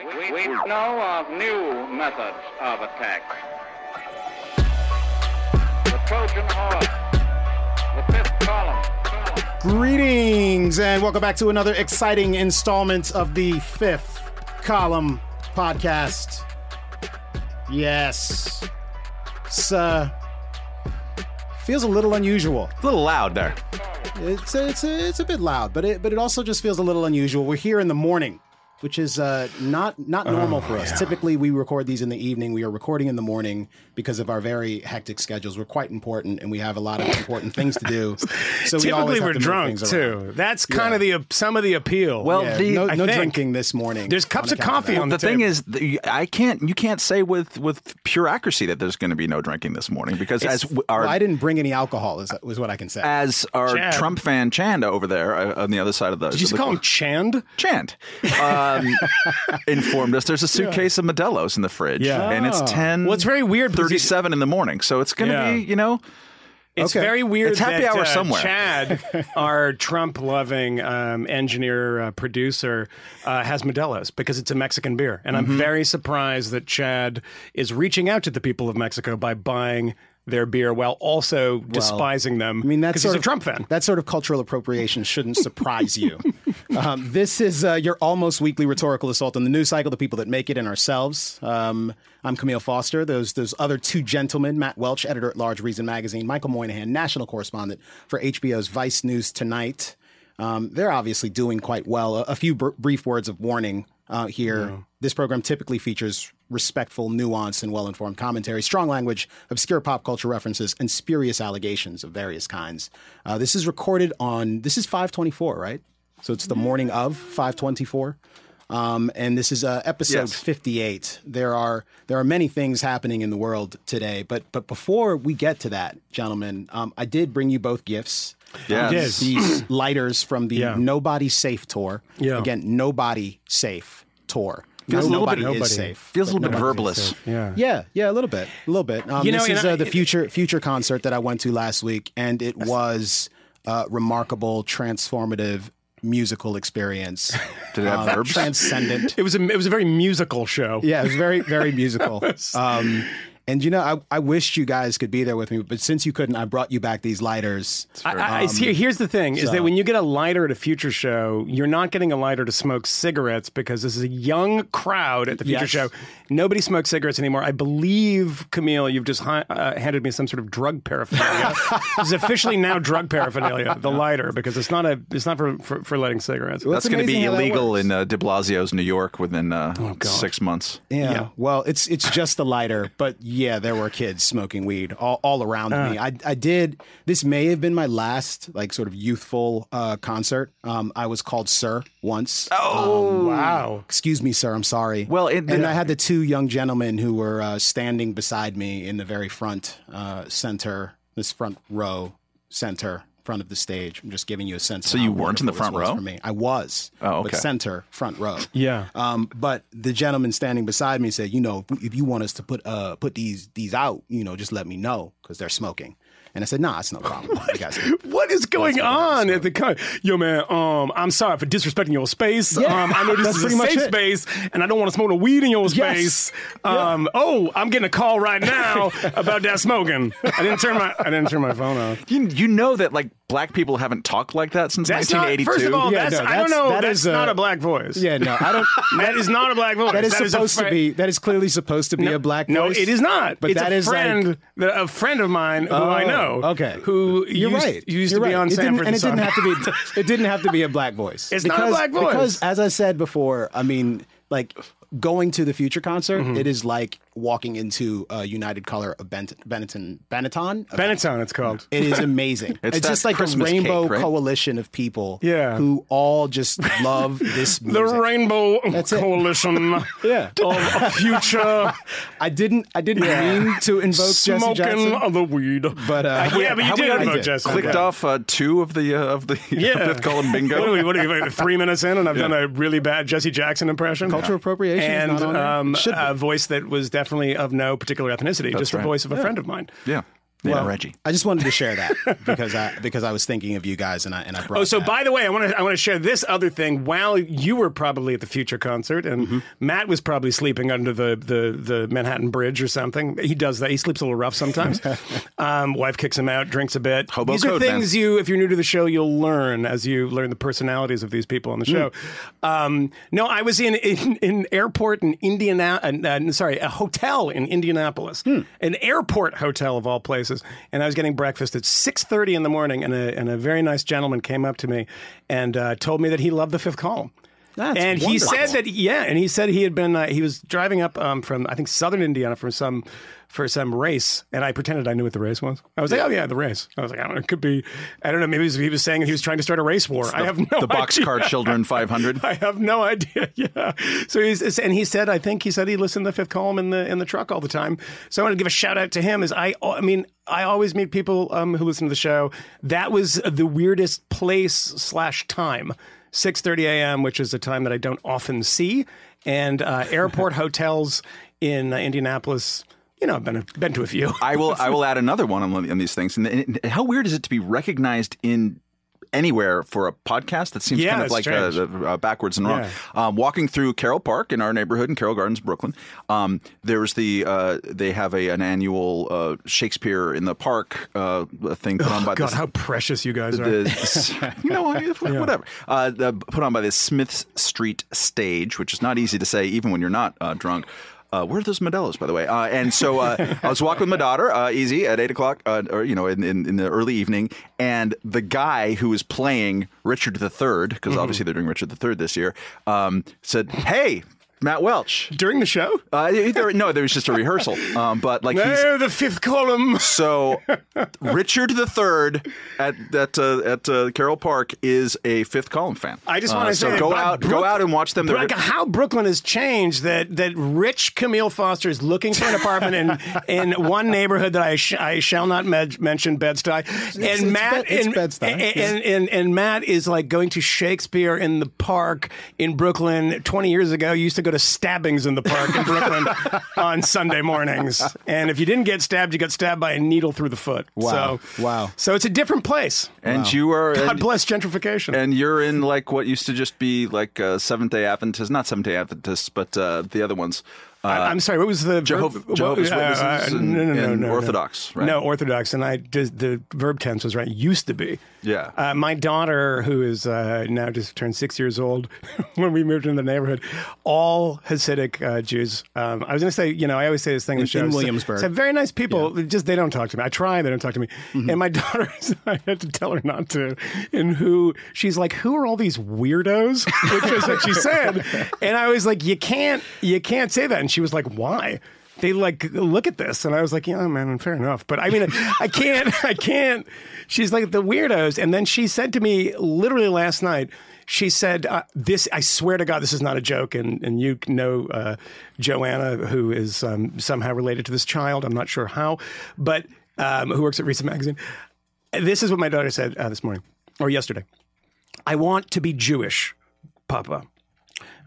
We, we know of new methods of attack. The Trojan horse, the fifth column. Greetings and welcome back to another exciting installment of the fifth column podcast. Yes. It's, uh, feels a little unusual. A little loud there. It's a, it's it's a bit loud, but it but it also just feels a little unusual. We're here in the morning, which is uh, not not normal for us. Typically, we record these in the evening. We are recording in the morning because of our very hectic schedules. We're quite important, and we have a lot of important things to do. So Typically, have we're to drunk things around. too. That's kind Yeah. of the some of the appeal. Well, Yeah, the- no, no drinking this morning. there's cups of coffee that. on the the thing is, I can't. You can't say with with pure accuracy that there's going to be no drinking this morning because as our Well, I didn't bring any alcohol. Is was what I can say. as our Chad. Trump fan Chanda over there uh, on the other side of the Did you just the- call him Chand? Chand um, informed us there's a suitcase of Modelo's in the fridge Yeah. and it's Oh. ten. Well, it's very weird 37 in the morning, so it's going to Yeah. be you know. It's Okay. very weird. It's happy that, hour uh, somewhere. Chad, our Trump-loving um, engineer uh, producer, uh, has Modelo's because it's a Mexican beer, and Mm-hmm. I'm very surprised that Chad is reaching out to the people of Mexico by buying their beer while also despising them. I mean, that's sort he's a of, Trump fan. That sort of cultural appropriation shouldn't surprise you. um, this is uh, your almost weekly rhetorical assault on the news cycle, the people that make it, and ourselves. Um, I'm Camille Foster. Those those other two gentlemen, Matt Welch, editor at large, Reason Magazine, Michael Moynihan, national correspondent for HBO's Vice News Tonight. Um, they're obviously doing quite well. A, a few br- brief words of warning uh, here. This program typically features respectful, nuanced, and well informed commentary, strong language, obscure pop culture references, and spurious allegations of various kinds. Uh, this is recorded on, this is 524, right? So it's the morning of 524. Um, and this is uh, episode Yes. 58. There are there are many things happening in the world today, but but before we get to that, gentlemen, um, I did bring you both gifts. Yes. These lighters from the Yeah. Nobody Safe tour. Yeah. Again, Nobody Safe tour. Feels a little nobody bit- is safe. Feels a little bit safe. Yeah. Yeah, yeah, a little bit, a little bit. Um, You know, this is uh, I- the future future concert that I went to last week, and it was uh, remarkable, transformative musical experience. Did it have Um, verbs? Transcendent. It was a it was a very musical show. Yeah, it was very, very musical. Um, and you know, I, I wished you guys could be there with me, but since you couldn't, I brought you back these lighters. I, I, here, here's the thing: is that when you get a lighter at a future show, you're not getting a lighter to smoke cigarettes because this is a young crowd at the future Yes. show. Nobody smokes cigarettes anymore. I believe, Camille, you've just hi- uh, handed me some sort of drug paraphernalia. this is officially now drug paraphernalia. The lighter because it's not a it's not for for, for lighting cigarettes. Well, That's it's going to be amazing how that illegal in uh, De Blasio's New York within uh, Oh, six months. Yeah. Yeah. Well, it's it's just the lighter, but yeah, there were kids smoking weed all, all around Uh. me. I I did. This may have been my last like sort of youthful uh, concert. Um, I was called Sir once. Oh, wow. Excuse me, sir. I'm sorry. Well, it- and the- I had the two young gentlemen who were uh, standing beside me in the very front uh, center, this front row center, front of the stage. I'm just giving you a sense. So of you how weren't in the front row? for me. I was. Oh, But center, front row. Yeah. Um, but the gentleman standing beside me said, you know, if, if you want us to put uh put these these out, you know, just let me know because they're smoking. And I said, nah, it's no problem. You guys What is going on at the con? Yo, man, um, I'm sorry for disrespecting your space. Yeah, um, I know this that's is a pretty much safe it. space, and I don't want to smoke no weed in your Yes. space. Um, Oh, I'm getting a call right now about that smoking. I didn't turn my I didn't turn my phone off. You, you know that like black people haven't talked like that since That's not. 1982. First of all, Yeah, that's, no, I don't know. that that's is a- not a black voice. yeah, no, I don't. that is not a black voice. That is a supposed to be. That is clearly supposed to be a black. Voice. No, voice. it is not. But it's that a is like- friend, a friend of mine who I Oh, know. Okay. Who You're used, right. used You're to be on it didn't, Sanford and it didn't have to be. It didn't have to be a black voice. It's not a black voice. because, as I said before, I mean, like going to the Future concert, Mm-hmm. it is like walking into a United Color of Bent- Benetton, Benetton. Benetton, it's called. It is amazing. It's it's just like Christmas a rainbow cake, right? coalition of people Yeah. who all just love this The. Rainbow it. Coalition Yeah. of a future I didn't I didn't mean to invoke Jesse smoking Jackson. of the weed. But, uh, yeah, but you did invoke did. Jesse. clicked Okay. off uh, two of the uh, of the Yeah. fifth column bingo. What are we? What are we? Three minutes in, and I've done a really bad Jesse Jackson impression. Cultural appropriation is and not on um, Should a voice that was definitely of no particular ethnicity, just the voice of a friend of mine. yeah. Yeah, Reggie. I just wanted to share that because I because I was thinking of you guys and I and I brought. Oh, so that. by the way, I want to I want to share this other thing. While you were probably at the Future concert, and Mm-hmm. Matt was probably sleeping under the, the the Manhattan Bridge or something. He does that. He sleeps a little rough sometimes. um, wife kicks him out, drinks a bit. Hobo these are code, man. things you, if you're new to the show, you'll learn as you learn the personalities of these people on the show. Mm. Um, no, I was in in, in airport in Indiana. Uh, uh, sorry, a hotel in Indianapolis, Hmm. an airport hotel of all places, and I was getting breakfast at six thirty in the morning, and a and a very nice gentleman came up to me and uh, told me that he loved the fifth column. That's and he said that yeah, and he said he had been uh, he was driving up um, from I think southern Indiana from some for some race, and I pretended I knew what the race was. I was like, oh yeah, the race. I was like, I don't know, it could be I don't know, maybe he was, he was saying he was trying to start a race war. I have no the. Boxcar Children 500. I have no idea. Yeah. So he's and he said I think he said he listened to the fifth column in the in the truck all the time. So I want to give a shout out to him. Is I I mean I always meet people um, who listen to the show. That was the weirdest place slash time. 6:30 a.m., which is a time that I don't often see, and uh, airport hotels in uh, Indianapolis. You know, I've been been to a few. I will. I will add another one on, on these things. And, and how weird is it to be recognized in anywhere for a podcast? That seems Yeah, kind of like uh, strange. uh, backwards and wrong. Yeah. Um, walking through Carroll Park in our neighborhood in Carroll Gardens, Brooklyn. Um, there's the uh, they have a an annual uh, Shakespeare in the Park uh, thing put on by Oh, God, this how precious you guys are. the, you know, whatever. Uh, the, put on by the Smith Street stage, which is not easy to say even when you're not uh, drunk. Uh, where are those Modelo's, by the way? Uh, and so uh, I was walking with my daughter, uh, easy at eight o'clock, uh, or you know, in, in, in the early evening, and the guy who was playing Richard III, because obviously they're doing Richard III this year, um, said, "Hey, Matt Welch." During the show, Uh, there, no, there was just a rehearsal, um, but like he's oh, the fifth column. so, Richard III at at uh, at uh, Carroll Park is a fifth column fan. I just Uh, want to so say, that go Brook- out, go out and watch them. They're- Like how Brooklyn has changed. That that rich Camille Foster is looking for an apartment in in one neighborhood that I sh- I shall not med- mention Bed Stuy, and it's Matt Bed- it's and, Bed-Stuy. and, and, and and Matt is like going to Shakespeare in the park in Brooklyn. Twenty years ago, used to go to stabbings in the park in Brooklyn on Sunday mornings, and if you didn't get stabbed, you got stabbed by a needle through the foot. Wow. So, Wow. So it's a different place. and you are God and, bless gentrification. and you're in like what used to just be like uh, Seventh Day Adventists, not Seventh Day Adventists, but uh, the other ones. Uh, I- I'm sorry. What was the Jehovah- verb? Jehovah's what- Witnesses and- no, no, no, and no, no. Orthodox, right? No, Orthodox, and I did, the verb tense was right. Used to be. Yeah. Uh, my daughter, who is uh, now just turned six years old, when we moved into the neighborhood, all Hasidic uh, Jews. Um, I was going to say, you know, I always say this thing in, In- the show. in so- Williamsburg. so very nice people. Just they don't talk to me. I try, they don't talk to me. Mm-hmm. And my daughter, I had to tell her not to. And who she's like, who are all these weirdos? Which is what she said. And I was like, you can't, you can't say that. And she was like, why? They like look at this, and I was like, yeah, man, fair enough. But I mean, I can't, I can't. She's like the weirdos, and then she said to me literally last night. She said, uh, "This, I swear to God, this is not a joke." And and you know uh, Joanna, who is um, somehow related to this child. I'm not sure how, but um, who works at Reason Magazine. This is what my daughter said uh, this morning or yesterday. I want to be Jewish, Papa.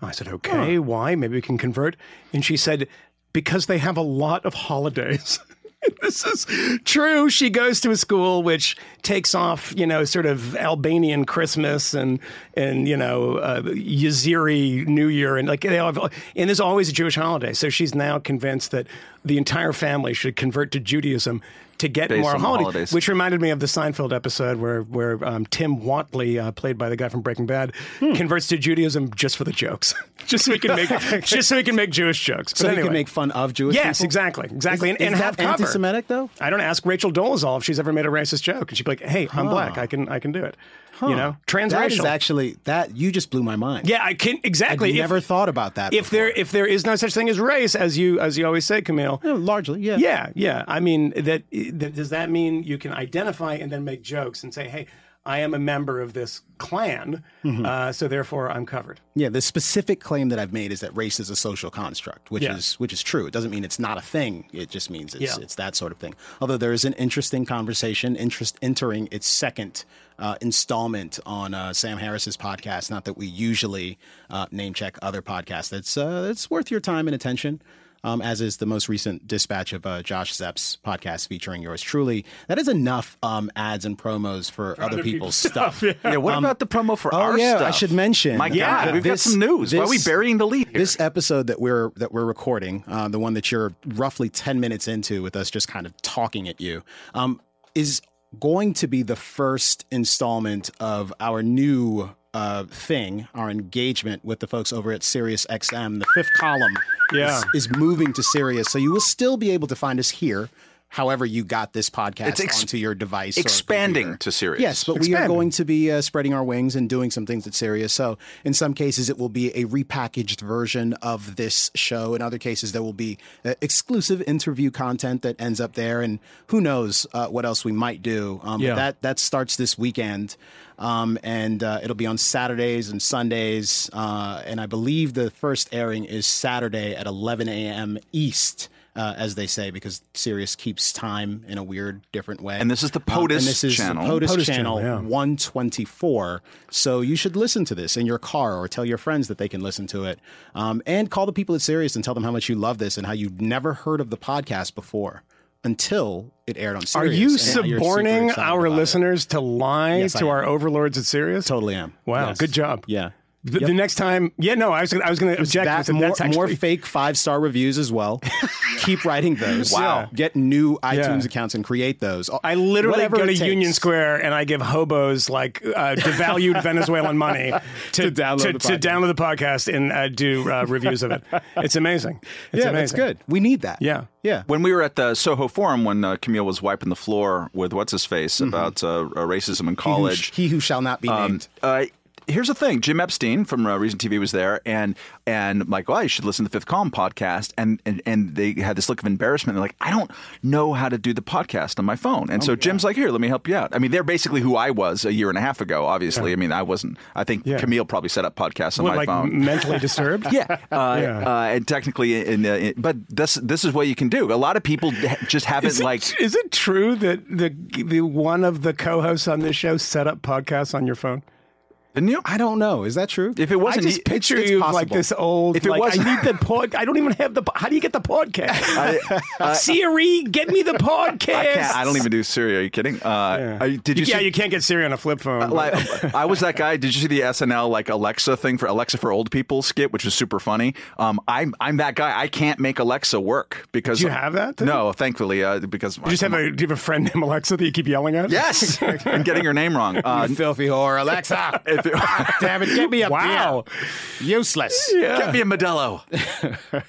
I said, okay, why? Maybe we can convert. And she said, because they have a lot of holidays. this is true. She goes to a school which takes off, you know, sort of Albanian Christmas and and you know uh, Yazidi New Year and like they all have, and there's always a Jewish holiday. So she's now convinced that the entire family should convert to Judaism to get Based more on the holidays, holidays. which reminded me of the Seinfeld episode where where um, Tim Whatley, uh, played by the guy from Breaking Bad, Hmm. converts to Judaism just for the jokes, just so he can make just so he can make Jewish jokes. so but you anyway. can make fun of Jewish Yes, people? exactly, exactly, Is, and, and is have that cover. anti-Semitic though? I don't ask Rachel Dolezal if she's ever made a racist joke, and she'd be like, "Hey, I'm black. I can I can do it." You know, transracial. That is actually that you just blew my mind. yeah, I can exactly. If- never thought about that. if there if there is no such thing as race, as you as you always say, Camille. No, largely, yeah. Yeah, yeah. I mean, that, that does that mean you can identify and then make jokes and say, "Hey, I am a member of this clan, Mm-hmm. uh, so therefore I'm covered." Yeah, the specific claim that I've made is that race is a social construct, which Yeah. is which is true. It doesn't mean it's not a thing. It just means it's Yeah. it's that sort of thing. Although there is an interesting conversation, interest entering its second uh, installment on uh, Sam Harris's podcast. Not that we usually uh, name check other podcasts. That's uh, it's worth your time and attention. Um, as is the most recent dispatch of uh, Josh Zepps' podcast featuring yours truly. That is enough um, ads and promos for, other, other people's, people's stuff. stuff, Yeah, what about the promo for oh, our yeah, stuff? I should mention. My Yeah, God, we've got some news. Why are we this- burying the lead here? This episode that we're that we're recording, uh, the one that you're roughly ten minutes into, with us just kind of talking at you, um, is going to be the first installment of our new uh, thing, our engagement with the folks over at Sirius XM. The fifth column Yeah. is, is moving to Sirius, so you will still be able to find us here. However, you got this podcast It's ex- onto your device, expanding computer. to Sirius. Yes, but we are going to be uh, spreading our wings and doing some things at Sirius. So, in some cases, it will be a repackaged version of this show. In other cases, there will be uh, exclusive interview content that ends up there, and who knows uh, what else we might do. Um, but Yeah. that that starts this weekend, um, and uh, it'll be on Saturdays and Sundays. Uh, and I believe the first airing is Saturday at 11 a.m. East. Uh, as they say, because Sirius keeps time in a weird, different way. And this is the Um, POTUS and this is channel. The POTUS, POTUS channel, channel, yeah. 124. So you should listen to this in your car or tell your friends that they can listen to it. Um, and call the people at Sirius and tell them how much you love this and how you'd never heard of the podcast before until it aired on Are Sirius. you you're suborning our about it. listeners to lie Yes, I to am. our overlords at Sirius? Totally am. Wow, Yes. good job. Yeah. The, the next time, yeah, no, I was gonna, I was going to object. That, said, more, actually, more fake five star reviews as well. Keep writing those. Wow. Get new iTunes Yeah. accounts and create those. I literally Whatever go to takes. Union Square and I give hobos like uh, devalued Venezuelan money to, To download to, the to podcast. download the podcast and uh, do uh, reviews of it. It's amazing. It's yeah, amazing. that's good. We need that. Yeah. Yeah. when we were at the Soho Forum, when uh, Camille was wiping the floor with what's his face about uh, racism in He who, college, sh- he who shall not be named. uh, here's the thing: Jim Epstein from uh, Reason TV was there, and and like, oh, you should listen to the Fifth Column podcast, and and and they had this look of embarrassment. They're like, I don't know how to do the podcast on my phone, and so Jim's like, here, let me help you out. I mean, they're basically who I was a year and a half ago. Obviously, I mean, I wasn't. I think Yeah. Camille probably set up podcasts on What, my like phone. mentally disturbed? Yeah, uh, Yeah. Uh, and technically, in, in, but this this is what you can do. A lot of people just haven't Is it, like. is it true that the the one of the co-hosts on this show set up podcasts on your phone? Didn't you? I don't know. Is that true? If it wasn't, I just picture it's you like this old. If it like, wasn't- I need the pod. I don't even have the. How do you get the podcast? Siri, get me the podcast. I, can't, I don't even do Siri. Are you kidding? Uh, are you- did you? yeah, see, you can't get Siri on a flip phone. like I was that guy. Did you see the SNL like Alexa thing for Alexa for old people skit, which was super funny? Um, I'm I'm that guy. I can't make Alexa work because Do you have that thing? No, thankfully, uh, because you just have a. Do you have a friend named Alexa that you keep yelling at? yes. I'm getting your name wrong. Uh, filthy whore, Alexa. If it- Damn it, get me up Wow. here. Useless. Get me a Modelo.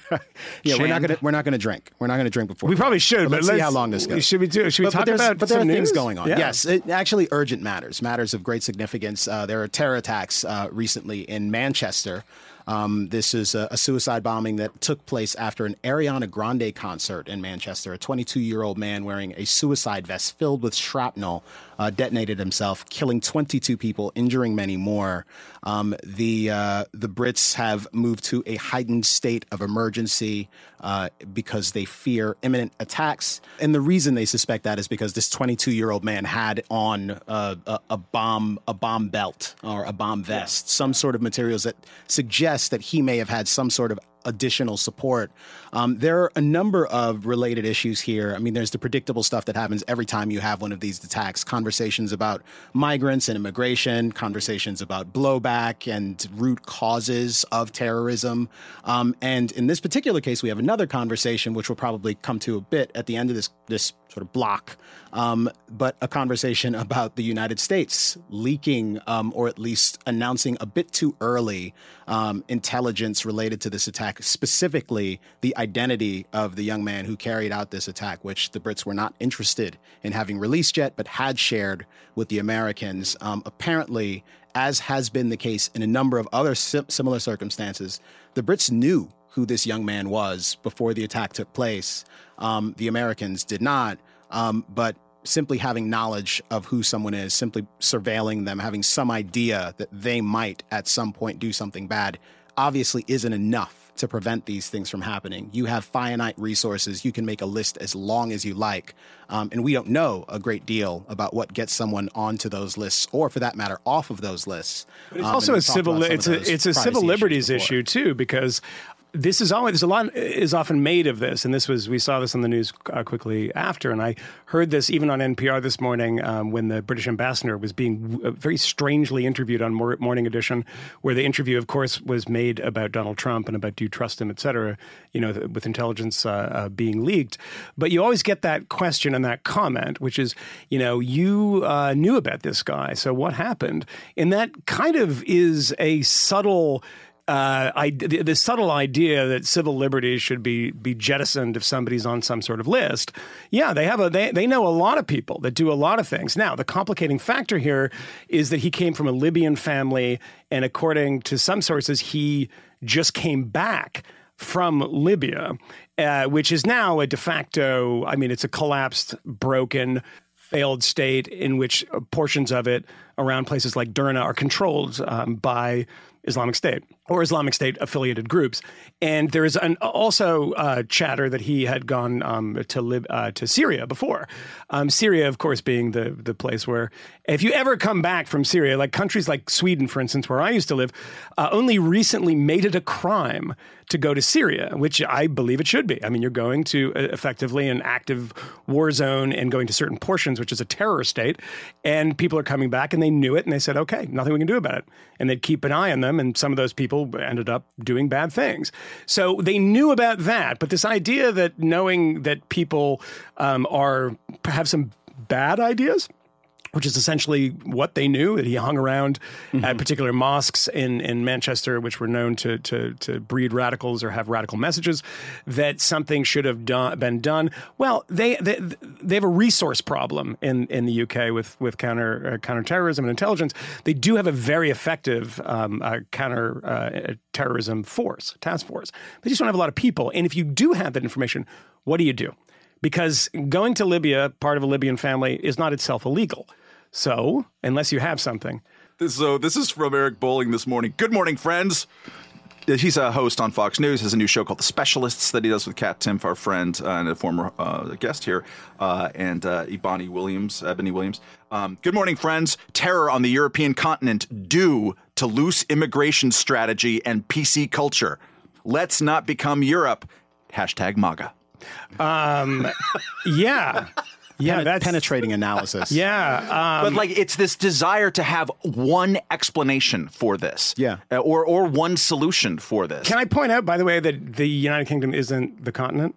Yeah, we're not gonna we're not gonna drink. We're not gonna drink before. We probably should, But but let's, see how long this goes. Should we do? Should we but, talk but there's, about? But there are some things news? going on. Yeah. Yes, it, actually, urgent matters, matters of great significance. Uh, there are terror attacks uh, recently in Manchester. Um, this is a, a suicide bombing that took place after an Ariana Grande concert in Manchester. A 22 year old man wearing a suicide vest filled with shrapnel uh, detonated himself, killing 22 people, injuring many more. Um, the uh, the Brits have moved to a heightened state of emergency uh, because they fear imminent attacks, and the reason they suspect that is because this 22 year old man had on uh, a, a bomb a bomb belt or a bomb vest, some sort of materials that suggest that he may have had some sort of additional support. Um, there are a number of related issues here. I mean, there's the predictable stuff that happens every time you have one of these attacks conversations about migrants and immigration, conversations about blowback and root causes of terrorism. Um, and in this particular case, we have another conversation, which we'll probably come to a bit at the end of this, this sort of block, um, but a conversation about the United States leaking um, or at least announcing a bit too early um, intelligence related to this attack, specifically the identity of the young man who carried out this attack, which the Brits were not interested in having released yet, but had shared with the Americans. Um, apparently, as has been the case in a number of other si- similar circumstances, the Brits knew who this young man was before the attack took place. Um, the Americans did not, um, but simply having knowledge of who someone is, simply surveilling them, having some idea that they might at some point do something bad, obviously isn't enough to prevent these things from happening. You have finite resources. You can make a list as long as you like. Um, and we don't know a great deal about what gets someone onto those lists, or for that matter, off of those lists. It's Um, also a civil it's a, it's a civil liberties issue too because. This is always there's a lot is often made of this, and this was we saw this on the news uh, quickly after, and I heard this even on NPR this morning um, when the British ambassador was being uh, very strangely interviewed on Morning Edition, where the interview, of course, was made about Donald Trump and about do you trust him, et cetera, you know, with intelligence uh, uh, being leaked. But you always get that question and that comment, which is, you know, you uh, knew about this guy, so what happened? And that kind of is a subtle uh, I, the, the, subtle idea that civil liberties should be be jettisoned if somebody's on some sort of list. Yeah, they have a they, they know a lot of people that do a lot of things. Now, the complicating factor here is that he came from a Libyan family, and according to some sources, he just came back from Libya, uh, which is now a de facto. I mean, it's a collapsed, broken failed state in which portions of it around places like Derna are controlled um, by Islamic State or Islamic State affiliated groups. And there is an, also uh, chatter that he had gone um, to live uh, to Syria before. Um, Syria, of course, being the the place where if you ever come back from Syria, like countries like Sweden, for instance, where I used to live, uh, only recently made it a crime to go to Syria, which I believe it should be. I mean, you're going to uh, effectively an active war zone and going to certain portions, which is a terror state, and people are coming back and they knew it and they said, okay, nothing we can do about it, and they'd keep an eye on them, and some of those people ended up doing bad things. So they knew about that, but this idea that knowing that people um, are have some bad ideas which is essentially what they knew that he hung around mm-hmm. at particular mosques in, in Manchester, which were known to, to, to breed radicals or have radical messages, that something should have done, been done. Well, they, they, they have a resource problem in, in the UK with, with counter, uh, counterterrorism and intelligence. They do have a very effective um, uh, counter uh, force, task force. They just don't have a lot of people. And if you do have that information, what do you do? Because going to Libya, part of a Libyan family, is not itself illegal. So, unless you have something. So, this is from Eric Bolling this morning. Good morning, friends. He's a host on Fox News. Has a new show called The Specialists that he does with Kat Timpf, our friend uh, and a former uh, guest here, uh, and uh, Eboni Williams, Eboni Williams. Um, good morning, friends. Terror on the European continent due to loose immigration strategy and PC culture. Let's not become Europe. Hashtag MAGA. Um, yeah. Yeah, that's penetrating analysis. Yeah, um, but like it's this desire to have one explanation for this. Yeah, uh, or or one solution for this. Can I point out, by the way, that the United Kingdom isn't the continent?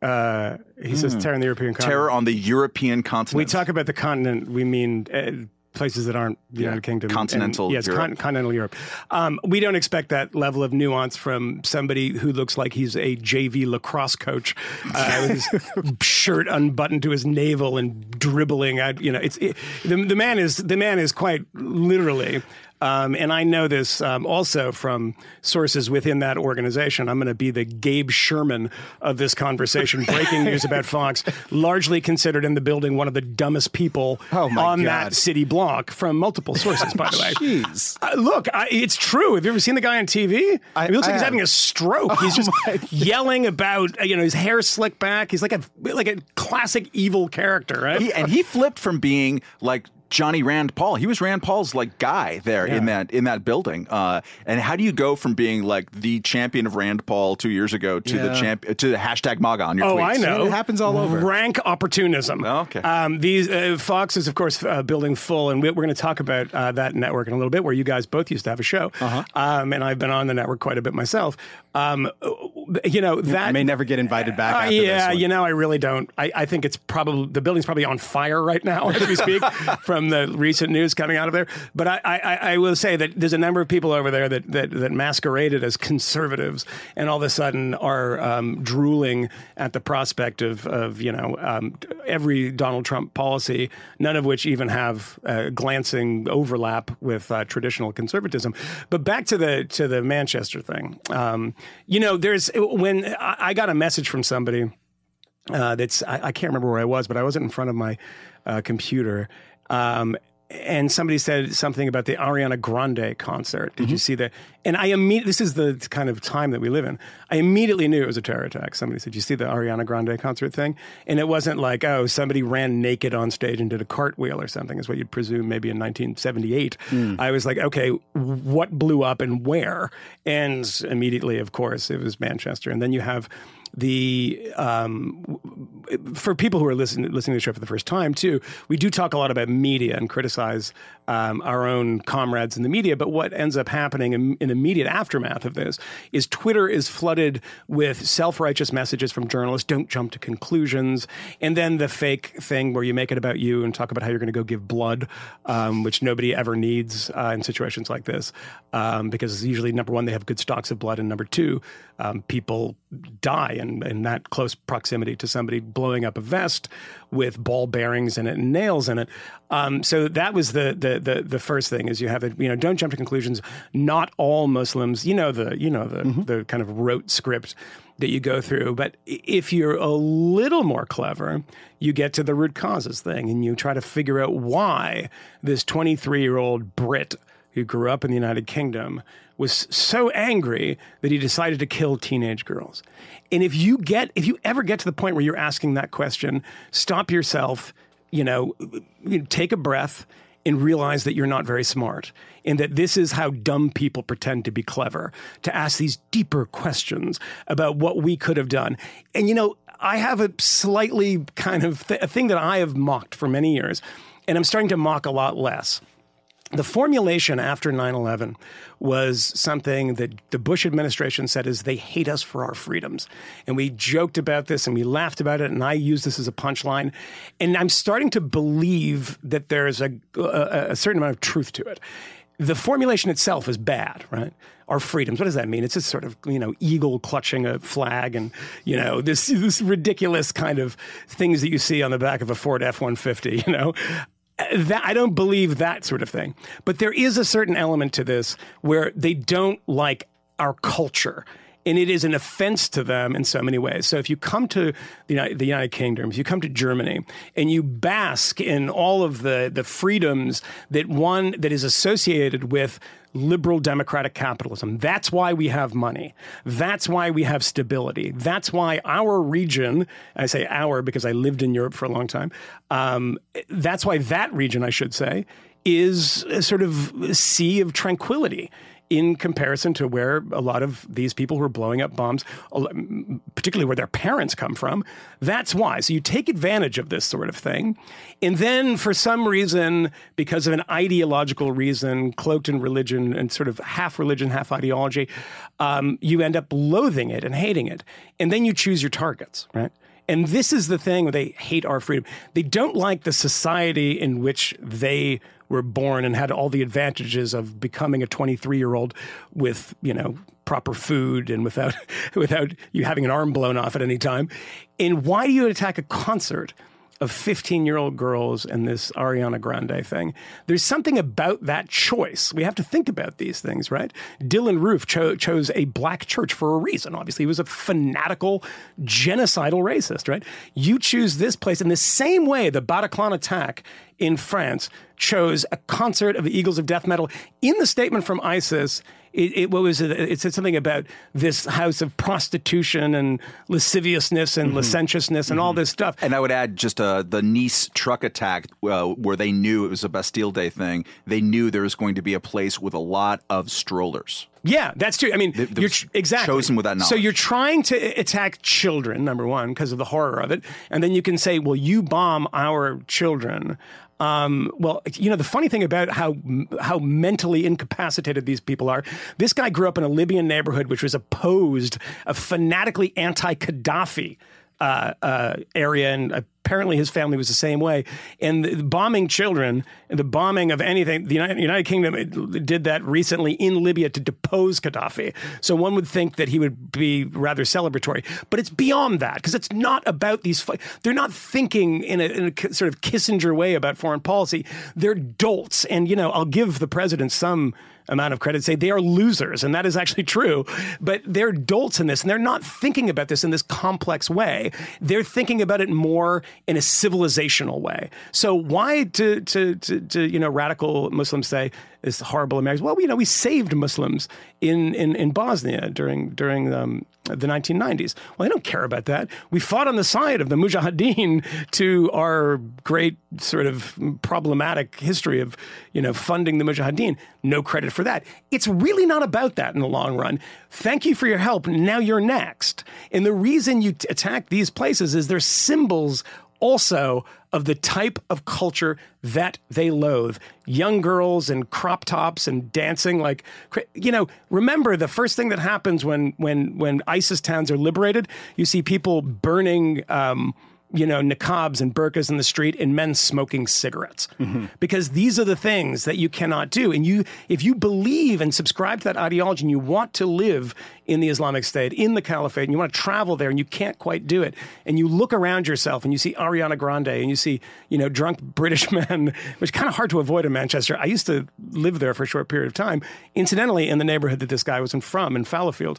Uh, he mm. says hmm. terror on the European continent. Terror on the European continent. We talk about the continent, we mean uh, places that aren't the yeah. United Kingdom. Continental and, yes, Europe. Con- continental Europe. Um, we don't expect that level of nuance from somebody who looks like he's a JV lacrosse coach uh, with his shirt unbuttoned to his navel and dribbling. At, you know, it's it, the, the man is the man is quite literally um, and I know this um, also from sources within that organization. I'm going to be the Gabe Sherman of this conversation. Breaking news about Fox, largely considered in the building one of the dumbest people oh on God. that city block from multiple sources, by the way. Jeez. Uh, look, I, it's true. Have you ever seen the guy on TV? I, he looks I like he's having a stroke. Oh he's just yelling about, you know, his hair slicked back. He's like a like a classic evil character, right? He, and he flipped from being like Johnny Rand Paul. He was Rand Paul's like guy there yeah. in that in that building. Uh, and how do you go from being like the champion of Rand Paul two years ago to yeah. the champ to the hashtag MAGA on your oh, tweets? I know. It happens all over. Rank opportunism. Oh, okay. Um, these uh, Fox is of course uh, building full, and we, are going to talk about uh, that network in a little bit, where you guys both used to have a show, uh-huh. um, and I've been on the network quite a bit myself. Um, you know that you may never get invited back. Uh, yeah, you know, I really don't. I, I think it's probably the building's probably on fire right now as we speak from the recent news coming out of there. But I, I, I will say that there's a number of people over there that, that, that masqueraded as conservatives and all of a sudden are um, drooling at the prospect of, of you know, um, every Donald Trump policy, none of which even have uh, glancing overlap with uh, traditional conservatism. But back to the to the Manchester thing. Um, you know, there's when I, I got a message from somebody. Uh, that's I, I, can't remember where I was, but I wasn't in front of my uh, computer, um, and somebody said something about the Ariana Grande concert. Did you see that? And I immediately, this is the kind of time that we live in. I immediately knew it was a terror attack. Somebody said, "You see the Ariana Grande concert thing?" And it wasn't like, oh, somebody ran naked on stage and did a cartwheel or something. Is what you'd presume maybe in 1978. I was like, okay, what blew up and where? And immediately, of course, it was Manchester. And then you have the um, for people who are listening listening to the show for the first time too, we do talk a lot about media and criticize um, our own comrades in the media. But what ends up happening in, in the immediate aftermath of this is Twitter is flooded with self righteous messages from journalists. Don't jump to conclusions, and then the fake thing where you make it about you and talk about how you're going to go give blood, um, which nobody ever needs uh, in situations like this, um, because usually number one they have good stocks of blood, and number two um, people die in, in that close proximity to somebody blowing up a vest with ball bearings in it and nails in it. Um, so that was the, the the the first thing is you have it. You know, don't jump to conclusions. Not all Muslims. You know the you know the the kind of rote script that you go through. But if you're a little more clever, you get to the root causes thing and you try to figure out why this 23 year old Brit who grew up in the United Kingdom was so angry that he decided to kill teenage girls. And if you get if you ever get to the point where you're asking that question, stop yourself, you know, take a breath and realize that you're not very smart and that this is how dumb people pretend to be clever to ask these deeper questions about what we could have done. And you know, I have a slightly kind of th- a thing that I have mocked for many years and I'm starting to mock a lot less the formulation after 9-11 was something that the bush administration said is they hate us for our freedoms. And we joked about this and we laughed about it and i used this as a punchline. And i'm starting to believe that there's a, a, a certain amount of truth to it. The formulation itself is bad right? Our freedoms what does that mean? It's just sort of you know eagle clutching a flag and you know this this ridiculous kind of things that you see on the back of a ford f-150 you know that, I don't believe that sort of thing. But there is a certain element to this where they don't like our culture. And it is an offense to them in so many ways. So if you come to the United, the United Kingdom, if you come to Germany, and you bask in all of the, the freedoms that one that is associated with liberal democratic capitalism. That's why we have money. That's why we have stability. That's why our region, I say our because I lived in Europe for a long time, um, that's why that region, I should say, is a sort of sea of tranquility in comparison to where a lot of these people who are blowing up bombs, particularly where their parents come from. That's why. So you take advantage of this sort of thing. And then for some reason, because of an ideological reason, cloaked in religion and sort of half religion, half ideology, um, you end up loathing it and hating it. And then you choose your targets, right? And this is the thing where they hate our freedom. They don't like the society in which they were born and had all the advantages of becoming a 23 year old with, you know, proper food and without without you having an arm blown off at any time. And why do you attack a concert of 15 year old girls and this Ariana Grande thing. There's something about that choice. We have to think about these things, right? Dylann Roof cho- chose a black church for a reason. Obviously, he was a fanatical, genocidal racist, right? You choose this place in the same way the Bataclan attack in France chose a concert of the Eagles of Death Metal in the statement from ISIS. It, it what was it? It said something about this house of prostitution and lasciviousness and licentiousness and all this stuff. And I would add just uh, the Nice truck attack, uh, where they knew it was a Bastille Day thing. They knew there was going to be a place with a lot of strollers. Yeah, that's true. I mean, They- they you're tr- exactly chosen with that So you're trying to attack children, number one, because of the horror of it, and then you can say, "Well, you bomb our children." Um, well, you know, the funny thing about how how mentally incapacitated these people are. This guy grew up in a Libyan neighborhood which was opposed, a fanatically anti-Gaddafi uh, uh, area, and apparently his family was the same way. And the bombing children, the bombing of anything, the United, United Kingdom it did that recently in Libya to depose Gaddafi. So one would think that he would be rather celebratory, but it's beyond that because it's not about these. Fi- They're not thinking in a, in a sort of Kissinger way about foreign policy. They're dolts, and you know, I'll give the president some amount of credit say they are losers and that is actually true but they're dolts in this and they're not thinking about this in this complex way they're thinking about it more in a civilizational way. So why to to to, to you know radical Muslims say it's horrible Americans? Well, you know we saved Muslims in in, in Bosnia during during um, the 1990s. Well, they don't care about that. We fought on the side of the Mujahideen to our great sort of problematic history of, you know, funding the Mujahideen. No credit for that. It's really not about that in the long run. Thank you for your help. Now you're next. And the reason you t- attack these places is they're symbols also of the type of culture that they loathe. Young girls and crop tops and dancing like you know, remember the first thing that happens when when when ISIS towns are liberated, you see people burning um, you know, niqabs and burqas in the street and men smoking cigarettes. Mm-hmm. Because these are the things that you cannot do. And you, if you believe and subscribe to that ideology and you want to live in the Islamic State, in the Caliphate, and you want to travel there and you can't quite do it, and you look around yourself and you see Ariana Grande and you see, you know, drunk British men, which is kind of hard to avoid in Manchester. I used to live there for a short period of time, incidentally, in the neighborhood that this guy was in from, in Fallowfield.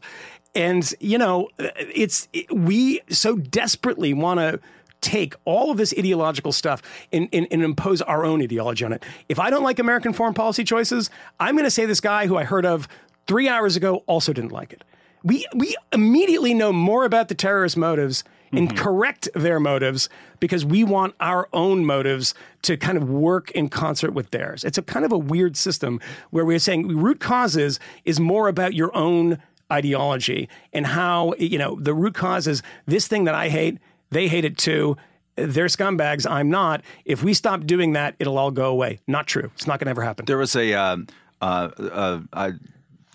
And, you know, it's, we so desperately want to, take all of this ideological stuff and, and, and, impose our own ideology on it. If I don't like American foreign policy choices, I'm going to say this guy who I heard of three hours ago also didn't like it. We, we immediately know more about the terrorist motives and mm-hmm. correct their motives because we want our own motives to kind of work in concert with theirs. It's a kind of a weird system where we're saying root causes is more about your own ideology and how, you know, the root cause is this thing that I hate they hate it too. They're scumbags. I'm not. If we stop doing that, it'll all go away. Not true. It's not going to ever happen. There was a uh, uh, uh,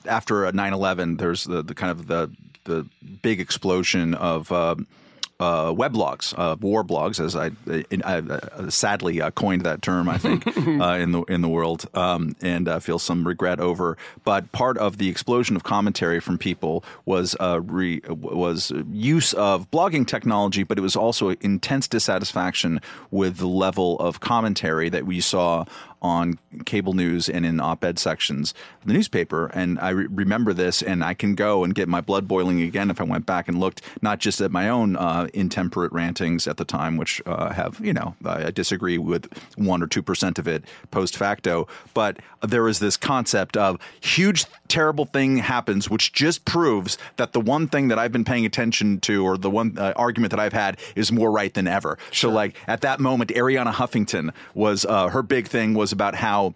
after 9/11. There's the, the kind of the the big explosion of um, uh, weblogs, uh, war blogs, as I, I, I sadly uh, coined that term, I think, uh, in the in the world, um, and uh, feel some regret over. But part of the explosion of commentary from people was uh, re, was use of blogging technology, but it was also intense dissatisfaction with the level of commentary that we saw on cable news and in op-ed sections of the newspaper. And I re- remember this, and I can go and get my blood boiling again if I went back and looked not just at my own uh, intemperate rantings at the time, which uh, have you know I disagree with one or two percent of it post facto, but there is this concept of huge terrible thing happens, which just proves that the one thing that I've been paying attention to, or the one uh, argument that I've had, is more right than ever. Sure. So, like at that moment, Arianna Huffington was uh, her big thing was about how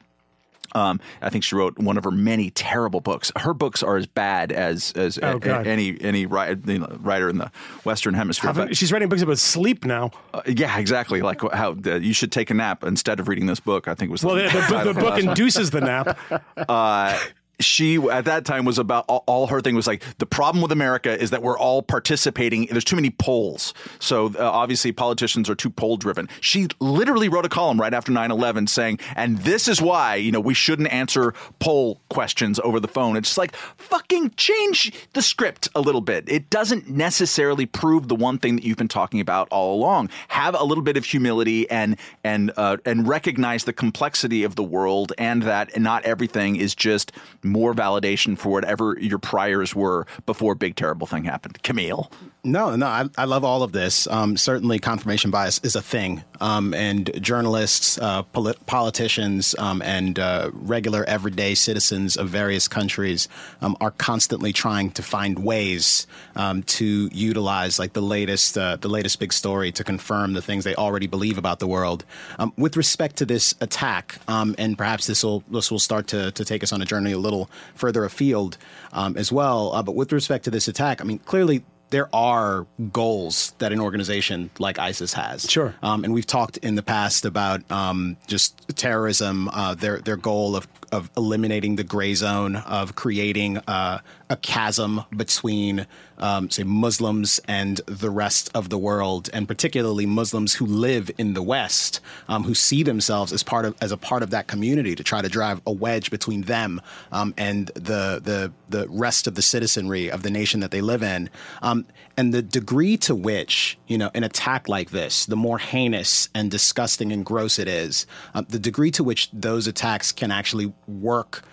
um, I think she wrote one of her many terrible books. Her books are as bad as as oh, a, any any writer in the Western Hemisphere. But, she's writing books about sleep now. Uh, yeah, exactly. Like how uh, you should take a nap instead of reading this book. I think was well, the, the, the, the book induces the nap. Uh, she at that time was about all, all, her thing was like the problem with America is that we're all participating. There's too many polls, so uh, obviously politicians are too poll driven. She literally wrote a column right after 9/11 saying, "And this is why you know we shouldn't answer poll questions over the phone." It's like fucking change the script a little bit. It doesn't necessarily prove the one thing that you've been talking about all along. Have a little bit of humility and and uh, and recognize the complexity of the world and that not everything is just more validation for whatever your priors were before big terrible thing happened. Camille. No, no, I, I love all of this. Um, certainly, confirmation bias is a thing, um, and journalists, uh, polit- politicians, um, and uh, regular everyday citizens of various countries um, are constantly trying to find ways um, to utilize like the latest, uh, the latest big story to confirm the things they already believe about the world. Um, with respect to this attack, and perhaps this will this will start to to take us on a journey a little further afield as well. Uh, but with respect to this attack, I mean, clearly there are goals that an organization like ISIS has. Sure. Um, and we've talked in the past about um, just terrorism, uh, their their goal of of eliminating the gray zone, of creating uh, a chasm between, um, say, Muslims and the rest of the world, and particularly Muslims who live in the West, um, who see themselves as part of as a part of that community, to try to drive a wedge between them um, and the the the rest of the citizenry of the nation that they live in, um, and the degree to which you know an attack like this, the more heinous and disgusting and gross it is, uh, the degree to which those attacks can actually work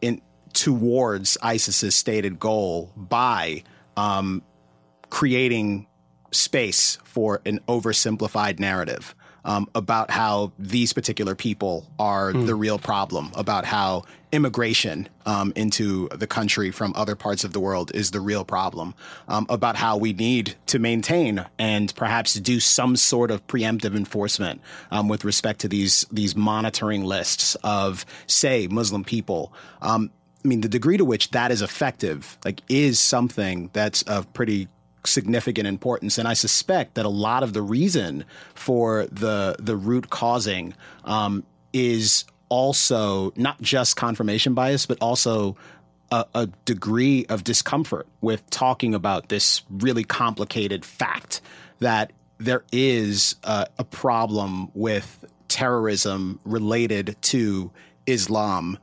in towards ISIS's stated goal by um, creating space for an oversimplified narrative um, about how these particular people are the real problem, about how immigration um, into the country from other parts of the world is the real problem, um, about how we need to maintain and perhaps do some sort of preemptive enforcement um, with respect to these these monitoring lists of, say, Muslim people. I mean, the degree to which that is effective, like, is something that's of pretty significant importance. And I suspect that a lot of the reason for the the root causing um, is also not just confirmation bias, but also a, a degree of discomfort with talking about this really complicated fact that there is a, a problem with terrorism related to Islam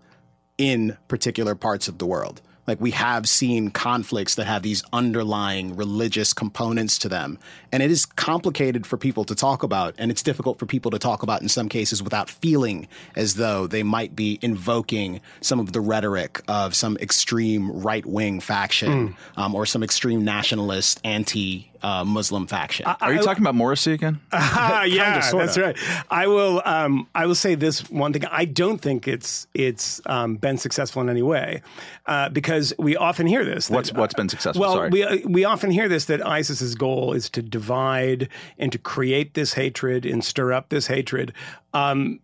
in particular parts of the world. Like we have seen conflicts that have these underlying religious components to them. And it is complicated for people to talk about. And it's difficult for people to talk about in some cases without feeling as though they might be invoking some of the rhetoric of some extreme right wing faction um, or some extreme nationalist anti uh, Muslim faction. Are you talking about Morrissey again? Ah, yeah, sorta. that's right. I will. Um, I will say this one thing. I don't think it's it's um, been successful in any way uh, because we often hear this. that- What's- what's been successful? Well, Sorry. we uh, we often hear this that ISIS's goal is to divide and to create this hatred and stir up this hatred. Um,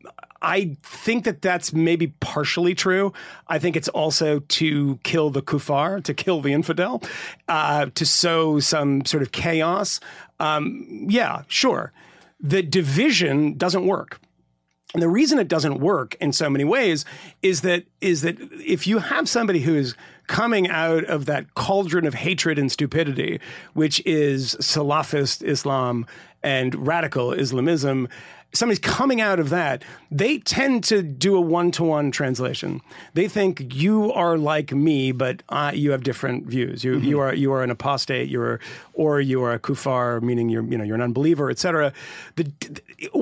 I think that that's maybe partially true. I think it's also to kill the kuffar, to kill the infidel, uh, to sow some sort of chaos. Um, yeah, sure. The division doesn't work. And the reason it doesn't work in so many ways is that is that if you have somebody who is coming out of that cauldron of hatred and stupidity, which is Salafist Islam and radical Islamism, somebody's coming out of that, they tend to do a one-to-one translation. They think you are like me, but uh, you have different views. You you are you are an apostate. You're or you are a kufar, meaning you're you know you're an unbeliever, etc. The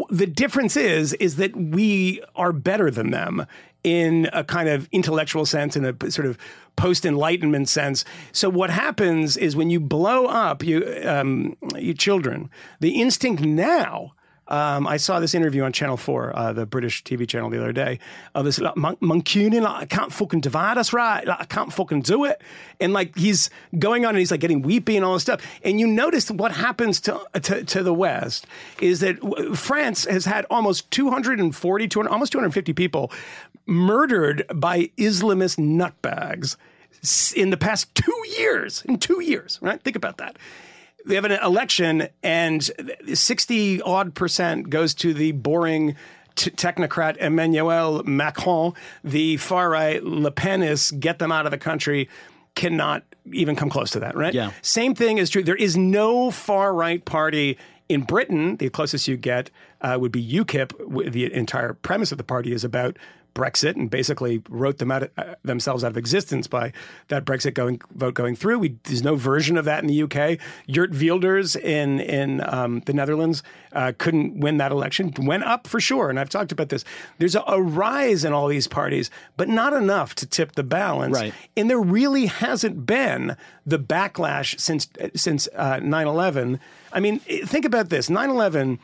the difference is is that we are better than them in a kind of intellectual sense, in a sort of post enlightenment sense. So what happens is when you blow up you um, your children, the instinct now. Um, I saw this interview on Channel 4, uh, the British TV channel, the other day, of this like, Mon- Mancunian, like, I can't fucking divide us right. Like, I can't fucking do it. And like, he's going on and he's like getting weepy and all this stuff. And you notice what happens to, to, to the West is that France has had almost 240, 200, almost 250 people murdered by Islamist nutbags in the past two years. In two years, right? Think about that they have an election and 60 odd percent goes to the boring t- technocrat Emmanuel Macron. The far right Le Penists get them out of the country cannot even come close to that, right? Yeah. Same thing is true. There is no far right party in Britain. The closest you get uh, would be UKIP. The entire premise of the party is about Brexit and basically wrote them out uh, themselves out of existence by that Brexit going vote going through. We, there's no version of that in the UK. Geert Wilders in in um, the Netherlands uh, couldn't win that election. Went up for sure, and I've talked about this. There's a, a rise in all these parties, but not enough to tip the balance. Right. And there really hasn't been the backlash since since uh, 9/11. I mean, think about this: 9/11.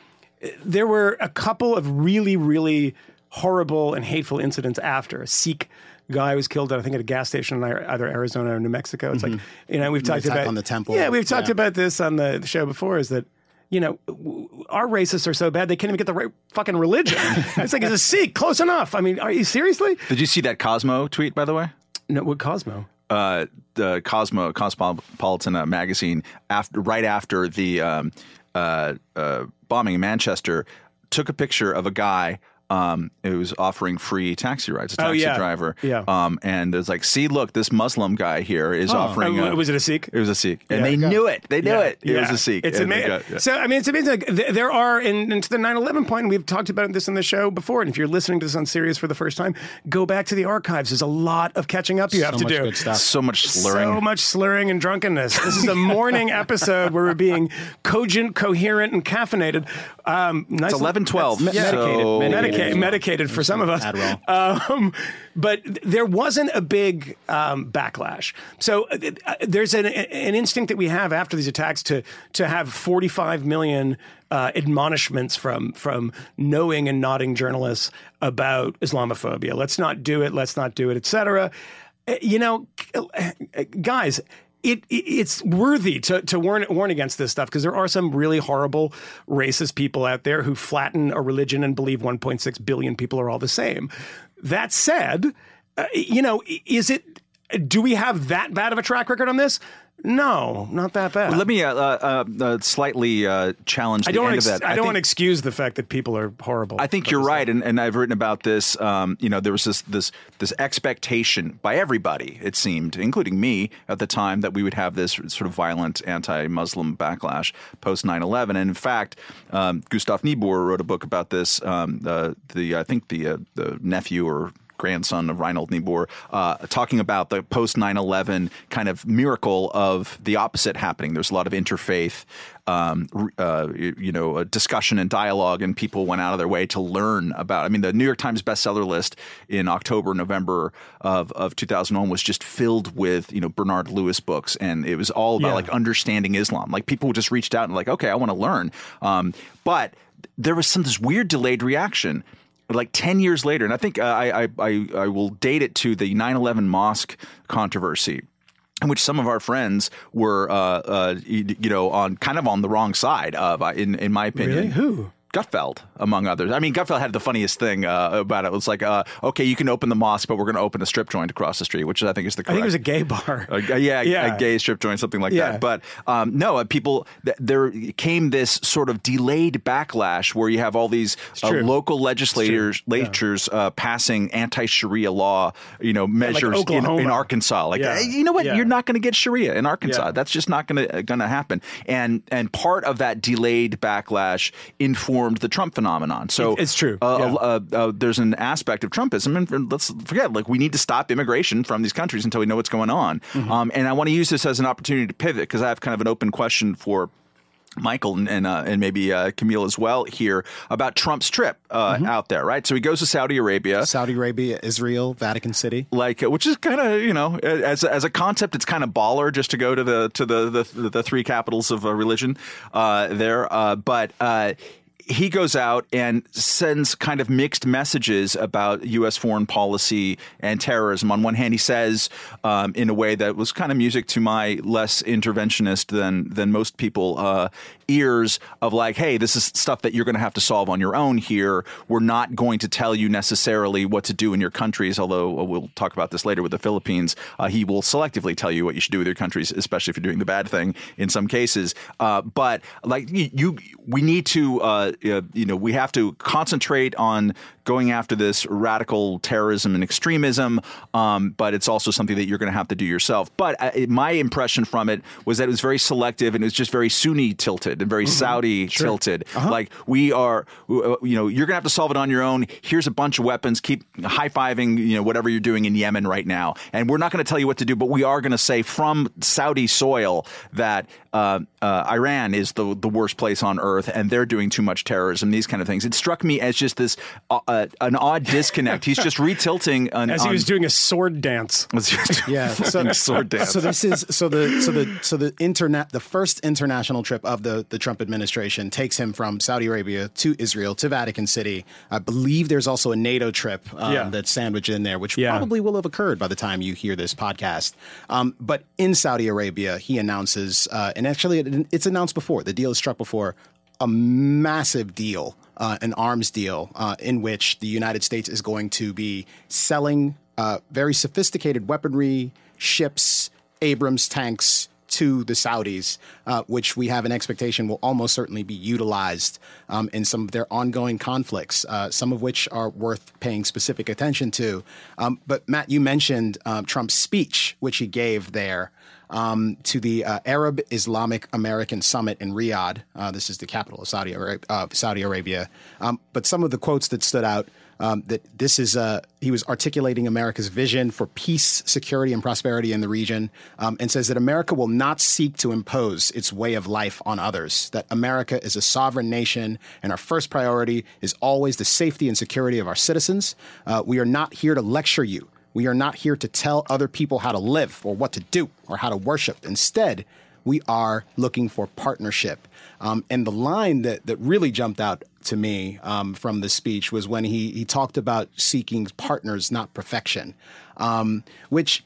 There were a couple of really, really horrible and hateful incidents after. A Sikh guy was killed, I think, at a gas station in either Arizona or New Mexico. It's like you know we've talked about on the temple. Yeah, we've talked Yeah. about this on the show before. Is that you know, w- our racists are so bad they can't even get the right fucking religion. it's like it's a Sikh, close enough. I mean, are you seriously? Did you see that Cosmo tweet, by the way? No, what Cosmo? uh, the Cosmo Cosmopolitan uh, magazine after right after the um, uh, uh, bombing in Manchester took a picture of a guy um, who was offering free taxi rides, a taxi Oh, yeah. driver. Yeah. Um, and it was like, see, look, this Muslim guy here is offering. Oh, uh, was it a Sikh? It was a Sikh, and Yeah. they knew it. They knew Yeah, it. It was a Sikh. It's And they amazing. got- yeah. So I mean, it's amazing. Like, there are, and, and to the 9/11 point, we've talked about this in the show before. And if you're listening to this on Sirius for the first time, go back to the archives. There's a lot of catching up you have to much do. good stuff. so much slurring. So much slurring and drunkenness. This is a morning episode where we're being cogent, coherent, and caffeinated. Um, nice It's eleven twelve. That's so medicated, medicated. Medicated. medicated for some of us. Adderall. Um, but there wasn't a big um, backlash. So uh, uh, there's an, an instinct that we have after these attacks to to have 45 million uh, admonishments from from knowing and nodding journalists about Islamophobia. Let's not do it. Let's not do it, etc. Uh, You know, uh, guys. It, it it's worthy to to warn warn against this stuff because there are some really horrible racist people out there who flatten a religion and believe 1.6 billion people are all the same. That said, uh, you know, is it? Do we have that bad of a track record on this? No, not that bad. Let me uh, uh, uh, slightly uh, challenge the I don't end want of that. I don't want to excuse the fact that people are horrible. I think you're right, and, and I've written about this. Um, you know, there was this this this expectation by everybody, it seemed, including me at the time, that we would have this sort of violent anti-Muslim backlash post 9/11. And in fact, um, Gustav Niebuhr wrote a book about this. Um, the the I think the uh, the nephew or grandson of Reinhold Niebuhr, uh, talking about the post 9 11 kind of miracle of the opposite happening. There's a lot of interfaith. Um, uh, you, know, discussion and dialogue, and people went out of their way to learn about. I mean, the New York Times bestseller list in October, November of, of 2001 was just filled with you know Bernard Lewis books, and it was all about Yeah. like understanding Islam. Like people just reached out and like, okay, I want to learn. Um, but there was some this weird delayed reaction like 10 years later and i think uh, I, I, I, I will date it to the 9-11 mosque controversy in which some of our friends were, uh, uh, you, you know, on kind of on the wrong side of, uh, in in my opinion. Really? Who? Gutfeld, among others. I mean, Gutfeld had the funniest thing uh, about it. It was like, uh, okay, you can open the mosque, but we're going to open a strip joint across the street, which I think is the correct. I think it was a gay bar. Uh, yeah, Yeah. a gay strip joint, something like Yeah. that. But um, no, uh, people, th- there came this sort of delayed backlash where you have all these uh, local legislators, legislatures uh, passing anti-Sharia law, you know, measures in, Oklahoma. in Arkansas. Like, Yeah. hey, you know what? Yeah. You're not going to get Sharia in Arkansas. Yeah. That's just not going to going to happen. And and part of that delayed backlash informed the Trump phenomenon. So It- it's true. Uh, Yeah. uh, uh, there's an aspect of Trumpism, and let's forget, like we need to stop immigration from these countries until we know what's going on. Mm-hmm. Um, and I want to use this as an opportunity to pivot because I have kind of an open question for. Michael and and, uh, and maybe uh, Camille as well here about Trump's trip uh, Mm-hmm. out there, right? So he goes to Saudi Arabia, Saudi Arabia, Israel, Vatican City. like uh, which is kind of you know as as a concept it's kind of baller just to go to the to the the, the three capitals of uh, religion uh, there uh, but uh, he goes out and sends kind of mixed messages about U.S. foreign policy and terrorism. On one hand, he says, um, in a way that was kind of music to my less interventionist than than most people uh, ears, of like, "Hey, this is stuff that you're going to have to solve on your own here. We're not going to tell you necessarily what to do in your countries. Although uh, we'll talk about this later with the Philippines, uh, he will selectively tell you what you should do with your countries, especially if you're doing the bad thing in some cases. Uh, but like you, you we need to, uh, you know, we have to concentrate on going after this radical terrorism and extremism. Um, but it's also something that you're going to have to do yourself. But uh, my impression from it was that it was very selective and it was just very Sunni tilted and very Saudi tilted. Like we are, uh, you know, you're going to have to solve it on your own. Here's a bunch of weapons. Keep high fiving, you know, whatever you're doing in Yemen right now. And we're not going to tell you what to do, but we are going to say from Saudi soil that uh, uh, Iran is the the worst place on earth, and they're doing too much terrorism. These kind of things. It struck me as just this uh, uh, an odd disconnect. He's just retilting an, As he on- was doing a sword dance. Yeah, so, sword dance. so this is so the so the so the internet the first international trip of the the Trump administration takes him from Saudi Arabia to Israel to Vatican City. I believe there's also a NATO trip um, Yeah. that's sandwiched in there, which Yeah. probably will have occurred by the time you hear this podcast. Um, but in Saudi Arabia, he announces, uh, and actually it, it's announced before the deal is struck before a massive deal, uh, an arms deal, uh, in which the United States is going to be selling uh, very sophisticated weaponry, ships, Abrams tanks to the Saudis, uh, which we have an expectation will almost certainly be utilized um, in some of their ongoing conflicts, uh, some of which are worth paying specific attention to. Um, but Matt, you mentioned um, Trump's speech, which he gave there um, to the uh, Arab Islamic American Summit in Riyadh. Uh, this is the capital of Saudi, Arabia. Uh, Saudi Arabia. Um, but some of the quotes that stood out. um, that this is uh, he was articulating America's vision for peace, security, and prosperity in the region, um, and says that America will not seek to impose its way of life on others. That America is a sovereign nation, and our first priority is always the safety and security of our citizens. Uh, we are not here to lecture you. We are not here to tell other people how to live or what to do or how to worship. Instead, we are looking for partnership. Um, and the line that, that really jumped out to me um, from the speech was when he, he talked about seeking partners, not perfection, um, which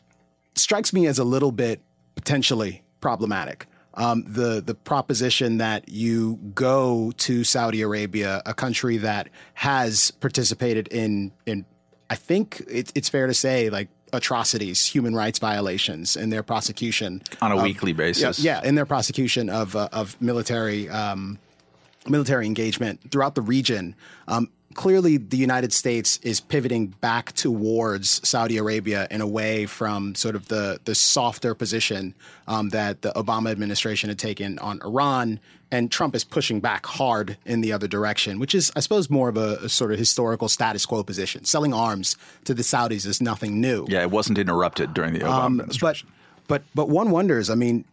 strikes me as a little bit potentially problematic. Um, the the proposition that you go to Saudi Arabia, a country that has participated in in I think it, it's fair to say like atrocities, human rights violations in their prosecution on a of- weekly basis. Yeah, yeah, in their prosecution of uh, of military um, military engagement throughout the region. Um, clearly, the United States is pivoting back towards Saudi Arabia and away from sort of the the softer position um, that the Obama administration had taken on Iran. And Trump is pushing back hard in the other direction, which is, I suppose, more of a, a sort of historical status quo position. Selling arms to the Saudis is nothing new. Yeah, it wasn't interrupted during the Obama Um, but administration. but but one wonders. I mean,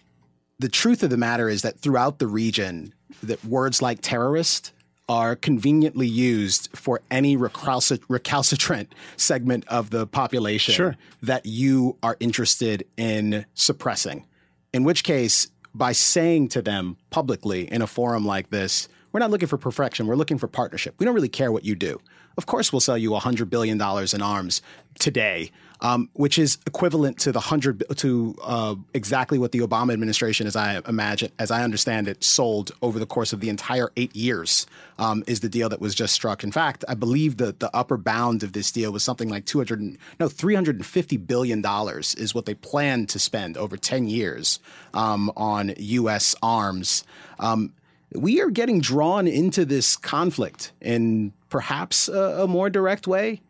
the truth of the matter is that throughout the region, that words like terrorist are conveniently used for any recalcit- recalcitrant segment of the population Sure. that you are interested in suppressing. In which case, by saying to them publicly in a forum like this, we're not looking for perfection, we're looking for partnership. We don't really care what you do. Of course, we'll sell you $100 billion in arms today, um, which is equivalent to the 100 to uh, exactly what the Obama administration, as I imagine, as I understand it, sold over the course of the entire eight years. Um, is the deal that was just struck. In fact, I believe that the upper bound of this deal was something like 200, no, 350 billion dollars is what they plan to spend over 10 years um, on U.S. arms. Um, we are getting drawn into this conflict in perhaps a, a more direct way.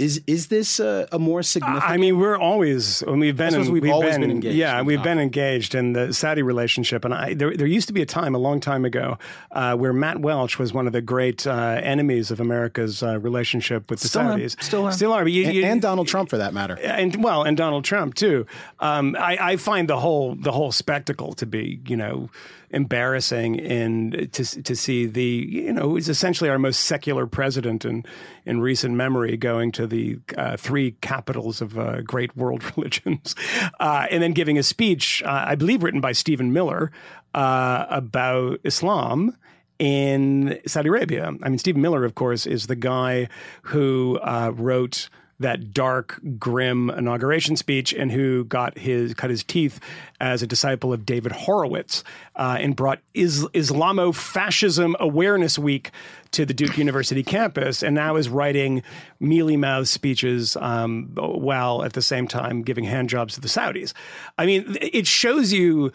Is is this a, a more significant? I mean, we're always when we've been in, we've always been in- engaged Yeah, we've the been engaged in the Saudi relationship, and I there there used to be a time a long time ago uh, where Matt Welch was one of the great uh, enemies of America's uh, relationship with the Still am. Saudis. Still am. still are. You, and, you- and Donald Trump, for that matter. and well, and Donald Trump too. Um, I, I find the whole the whole spectacle to be, you know, embarrassing, and to to see the, you know, who's essentially our most secular president in in recent memory going to the uh, three capitals of uh, great world religions, uh, and then giving a speech, uh, I believe, written by Stephen Miller uh, about Islam in Saudi Arabia. I mean, Stephen Miller, of course, is the guy who uh, wrote that dark, grim inauguration speech, and who got his cut his teeth as a disciple of David Horowitz, uh, and brought is, Islamo-fascism Awareness Week to the Duke University campus, and now is writing mealy-mouthed speeches um, while at the same time giving handjobs to the Saudis. I mean, it shows you.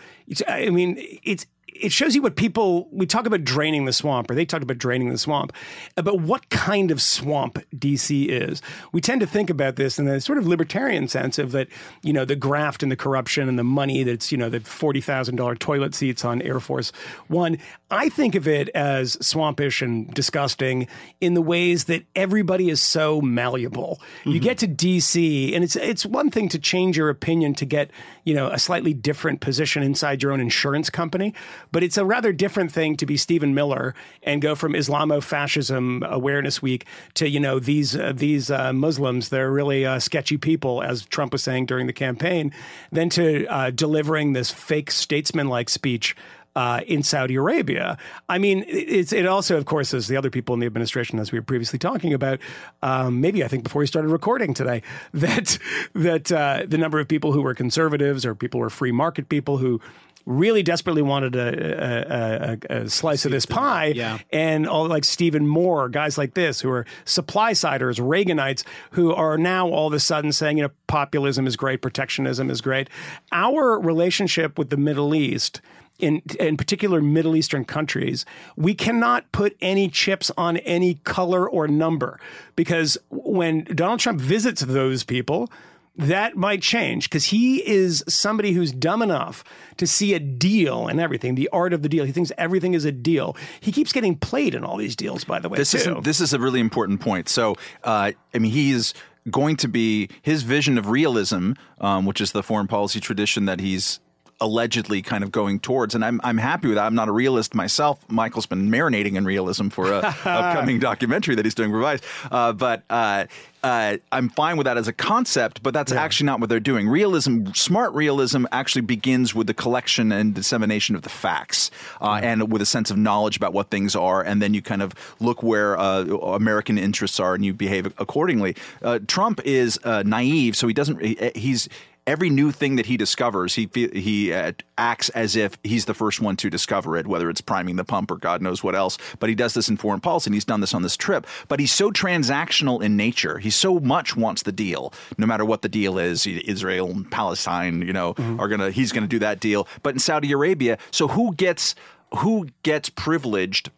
I mean, it's it shows you what people we talk about draining the swamp or they talk about draining the swamp about what kind of swamp dc is. We tend to think about this in the sort of libertarian sense of that you know the graft and the corruption and the money that's you know the $40000 toilet seats on air force one. I think of it as swampish and disgusting in the ways that everybody is so malleable. You mm-hmm. get to dc and it's it's one thing to change your opinion to get you know a slightly different position inside your own insurance company but it's a rather different thing to be Stephen Miller and go from Islamo-fascism Awareness Week to you know these uh, these uh, Muslims they're really uh, sketchy people as Trump was saying during the campaign, than to uh, delivering this fake statesman-like speech. Uh, in Saudi Arabia, I mean, it also, of course, as the other people in the administration, as we were previously talking about, um, maybe I think before we started recording today, that that uh, the number of people who were conservatives or people who were free market people who really desperately wanted a, a, a, a slice of this pie. Yeah. And all like Stephen Moore, guys like this who are supply siders, Reaganites, who are now all of a sudden saying, you know, populism is great, protectionism is great. Our relationship with the Middle East. In, in particular Middle Eastern countries, we cannot put any chips on any color or number because when Donald Trump visits those people, that might change because he is somebody who's dumb enough to see a deal and everything, the art of the deal. He thinks everything is a deal. He keeps getting played in all these deals, by the way. This is this is a really important point. So, uh, I mean, he's going to be his vision of realism, um, which is the foreign policy tradition that he's allegedly kind of going towards. And I'm I'm happy with that. I'm not a realist myself. Michael's been marinating in realism for a upcoming documentary that he's doing revised. Uh, but uh, uh, I'm fine with that as a concept, but that's actually not what they're doing. Realism, smart realism, actually begins with the collection and dissemination of the facts, uh, and with a sense of knowledge about what things are, and then you kind of look where uh, American interests are and you behave accordingly. Uh, Trump is uh, naive, so he doesn't. He, he's every new thing that he discovers, he he uh, acts as if he's the first one to discover it, whether it's priming the pump or God knows what else. But he does this in foreign policy, and he's done this on this trip. But he's so transactional in nature. He so much wants the deal, no matter what the deal is. Israel and Palestine, you know, are gonna he's gonna do that deal. But in Saudi Arabia, so who gets who gets privileged?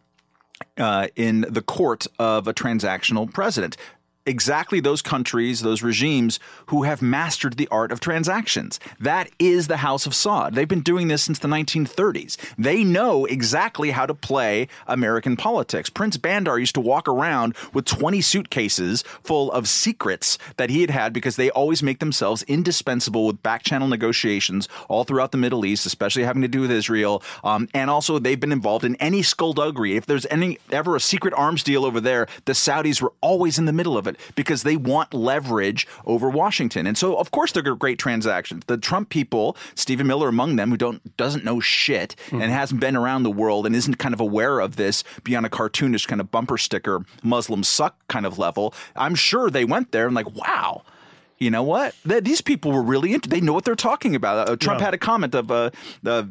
uh, in the court of a transactional president. Exactly those countries, those regimes who have mastered the art of transactions. That is the House of Saud. They've been doing this since the 1930s. They know exactly how to play American politics. Prince Bandar used to walk around with 20 suitcases full of secrets that he had had because they always make themselves indispensable with back channel negotiations all throughout the Middle East, especially having to do with Israel. Um, and also, they've been involved in any skullduggery. If there's any ever a secret arms deal over there, the Saudis were always in the middle of it because they want leverage over Washington. And so, of course, they're great transactions. The Trump people, Stephen Miller among them, who don't doesn't know shit and hasn't been around the world and isn't kind of aware of this beyond a cartoonish kind of bumper sticker Muslims suck kind of level. I'm sure they went there and like, wow you know what? Th- These people were really into. They know what they're talking about. Uh, Trump Yeah. had a comment of uh, the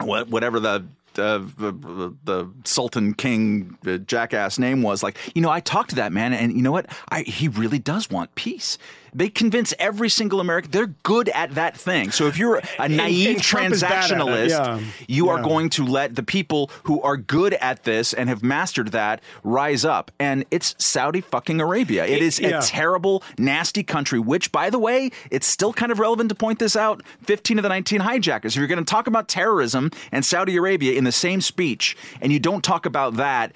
what whatever the. Uh, the, the Sultan King jackass name was like, you know, I talked to that man, and you know what? I, he really does want peace. They convince every single American they're good at that thing. So if you're a naive and Trump is bad at it, transactionalist, yeah. you are going to let the people who are good at this and have mastered that rise up. And it's Saudi fucking Arabia. It is yeah. a terrible, nasty country, which, by the way, it's still kind of relevant to point this out 15 of the 19 hijackers. If you're going to talk about terrorism and Saudi Arabia in the same speech and you don't talk about that,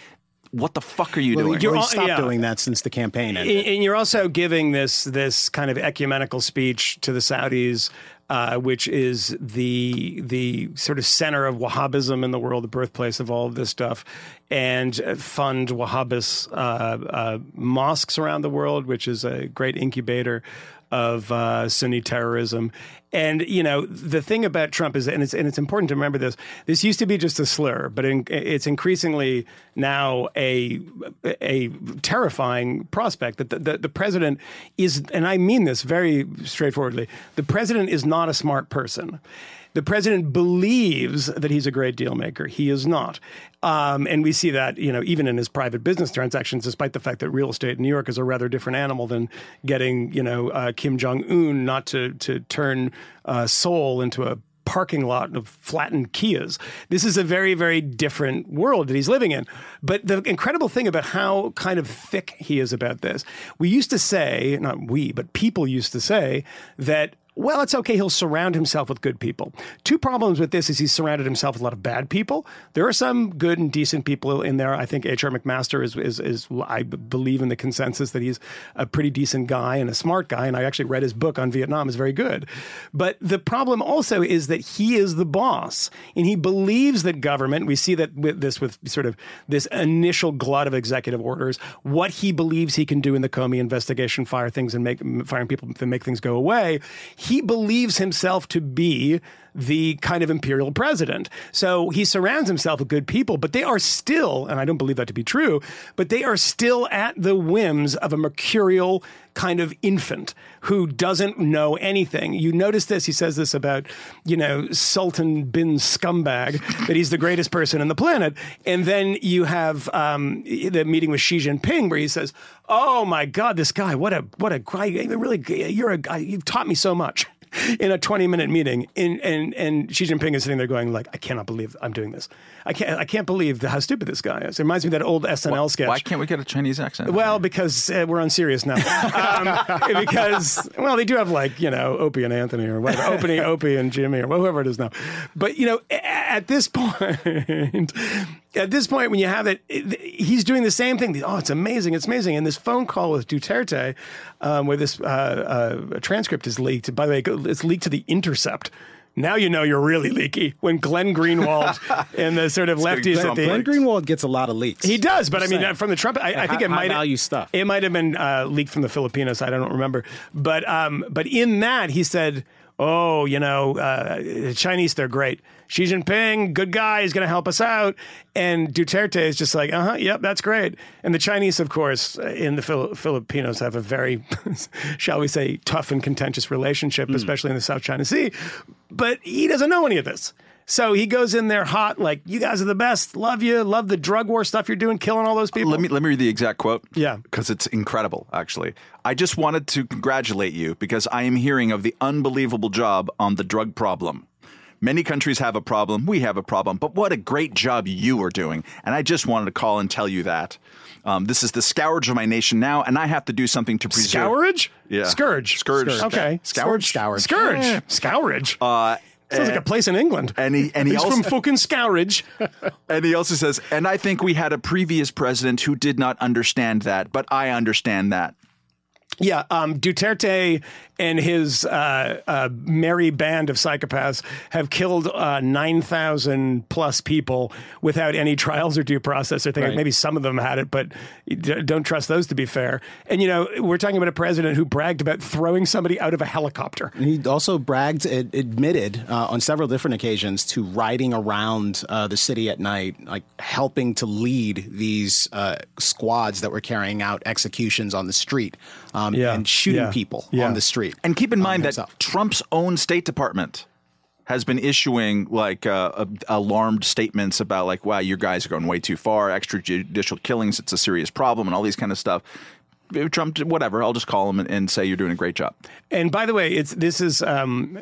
what the fuck are you Well, doing? You're only all- stopped yeah. doing that since the campaign And, ended. and you're also giving this this kind of ecumenical speech to the Saudis, uh, which is the the sort of center of Wahhabism in the world, the birthplace of all of this stuff, and uh, fund Wahhabist uh, uh, mosques around the world, which is a great incubator of uh, Sunni terrorism. And you know the thing about Trump is, and it's and it's important to remember this. This used to be just a slur, but in, it's increasingly now a a terrifying prospect that the, the, the president is, and I mean this very straightforwardly. The president is not a smart person. The president believes that he's a great deal maker. He is not. Um, and we see that, you know, even in his private business transactions, despite the fact that real estate in New York is a rather different animal than getting, you know, uh, Kim Jong Un not to to turn uh, Seoul into a parking lot of flattened Kias. This is a very, very different world that he's living in. But the incredible thing about how kind of thick he is about this, we used to say, not we, but people used to say that well, it's okay. He'll surround himself with good people. Two problems with this is he's surrounded himself with a lot of bad people. There are some good and decent people in there. I think H.R. McMaster is, is, is I believe in the consensus that he's a pretty decent guy and a smart guy. And I actually read his book on Vietnam. is very good. But the problem also is that he is the boss and he believes that government, we see that with this with sort of this initial glut of executive orders, what he believes he can do in the Comey investigation, fire things and make firing people and make things go away. He believes himself to be the kind of imperial president. So he surrounds himself with good people, but they are still, and I don't believe that to be true, but they are still at the whims of a mercurial kind of infant who doesn't know anything. You notice this, he says this about, you know, Sultan bin Scumbag, that he's the greatest person on the planet. And then you have um, the meeting with Xi Jinping where he says, Oh my God, this guy, what a, what a guy, really, you're a guy, you've taught me so much. in a 20 minute meeting. In, and, and Xi Jinping is sitting there going like, I cannot believe I'm doing this. I can't, I can't believe how stupid this guy is. It reminds me of that old SNL sketch. Why can't we get a Chinese accent? Well, because uh, we're on Sirius now. Um, because well, they do have like you know Opie and Anthony or whatever, Opie, Opie and Jimmy or whoever it is now. But you know, at this point, at this point, when you have it, he's doing the same thing. Oh, it's amazing! It's amazing. And this phone call with Duterte, um, where this uh, uh, transcript is leaked. By the way, it's leaked to the Intercept. Now you know you're really leaky when Glenn Greenwald and the sort of lefties Glenn- at the Glenn Greenwald gets a lot of leaks. he does, but I mean, saying. uh, from the Trump, I, I think high- it might high-value stuff. It might have been uh, leaked from the Filipino side. I don't remember, but um, but in that he said, "Oh, you know, uh, the Chinese, they're great. Xi Jinping, good guy, is going to help us out." And Duterte is just like, "Uh huh, yep, that's great." And the Chinese, of course, uh, in the Fili- Filipinos have a very, shall we say, tough and contentious relationship, Hmm. especially in the South China Sea. But he doesn't know any of this. So he goes in there hot, like, you guys are the best. Love you. Love the drug war stuff you're doing, killing all those people. Let me let me read the exact quote. Yeah. because it's incredible. Actually, I just wanted to congratulate you because I am hearing of the unbelievable job on the drug problem. Many countries have a problem. We have a problem, but what a great job you are doing! And I just wanted to call and tell you that. Um, this is the scourge of my nation now, and I have to do something to preserve. Scourge? Yeah. Scourge. Scourge. Okay. Scourge. Scourge. Scourge. Scourge. Uh, Sounds like a place in England. and he and he He's also from fucking Scourge. And he also says, and I think we had a previous president who did not understand that, but I understand that. Yeah, um, Duterte and his uh, uh, merry band of psychopaths have killed uh, 9,000 plus people without any trials or due process or thing. Right. Maybe some of them had it, but don't trust those to be fair. And, you know, we're talking about a president who bragged about throwing somebody out of a helicopter. He also bragged, ad- admitted uh, on several different occasions to riding around uh, the city at night, like helping to lead these uh, squads that were carrying out executions on the street um, Yeah, and shooting yeah, people yeah. on the street. And keep in mind that himself. Trump's own State Department has been issuing like uh, uh, alarmed statements about like, wow, your guys are going way too far, extrajudicial killings, it's a serious problem, and all these kind of stuff. Trump, whatever, I'll just call him and, and say you're doing a great job. And by the way, it's this is um,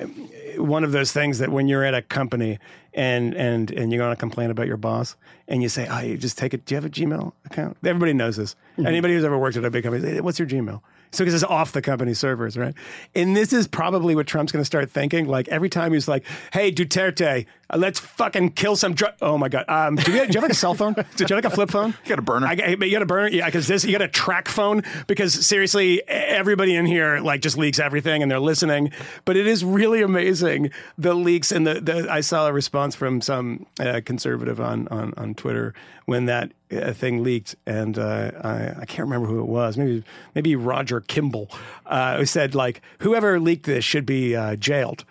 one of those things that when you're at a company and and and you're going to complain about your boss and you say, "Oh, you just take it. Do you have a Gmail account?" Everybody knows this. Anybody who's ever worked at a big company, say, "What's your Gmail?" So because it's off the company servers, right? And this is probably what Trump's going to start thinking. Like every time he's like, "Hey, Duterte, uh, let's fucking kill some drug." Oh my god! Um, do, you have, do you have like a cell phone? Do you have like a flip phone? You got a burner. I got, you got a burner, yeah. Because this, you got a TracFone. Because seriously, everybody in here like just leaks everything, and they're listening. But it is really amazing the leaks and the. the I saw a response from some uh, conservative on, on on Twitter when that uh, thing leaked, and uh, I, I can't remember who it was. Maybe maybe Roger Kimball, uh, who said like whoever leaked this should be uh, jailed.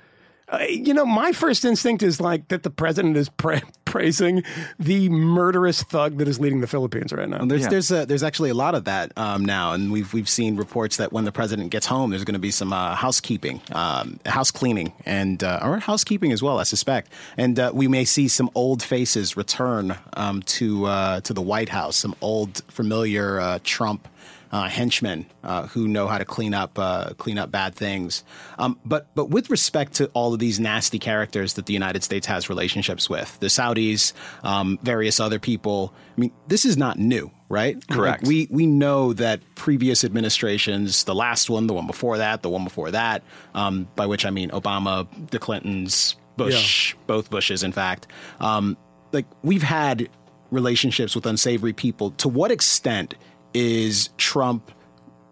Uh, you know, my first instinct is like that the president is pra- praising the murderous thug that is leading the Philippines right now. There's Yeah. there's a, there's actually a lot of that um, now, and we've we've seen reports that when the president gets home, there's going to be some uh, housekeeping, um, house cleaning, and uh, or housekeeping as well, I suspect, and uh, we may see some old faces return um, to uh, to the White House, some old familiar uh, Trump. Uh, henchmen uh, who know how to clean up uh, clean up bad things, um, but but with respect to all of these nasty characters that the United States has relationships with, the Saudis, um, various other people. I mean, this is not new, right? Correct. Like, we we know that previous administrations, the last one, the one before that, the one before that, um, by which I mean Obama, the Clintons, Bush, both Bushes, in fact, um, like we've had relationships with unsavory people. To what extent is Trump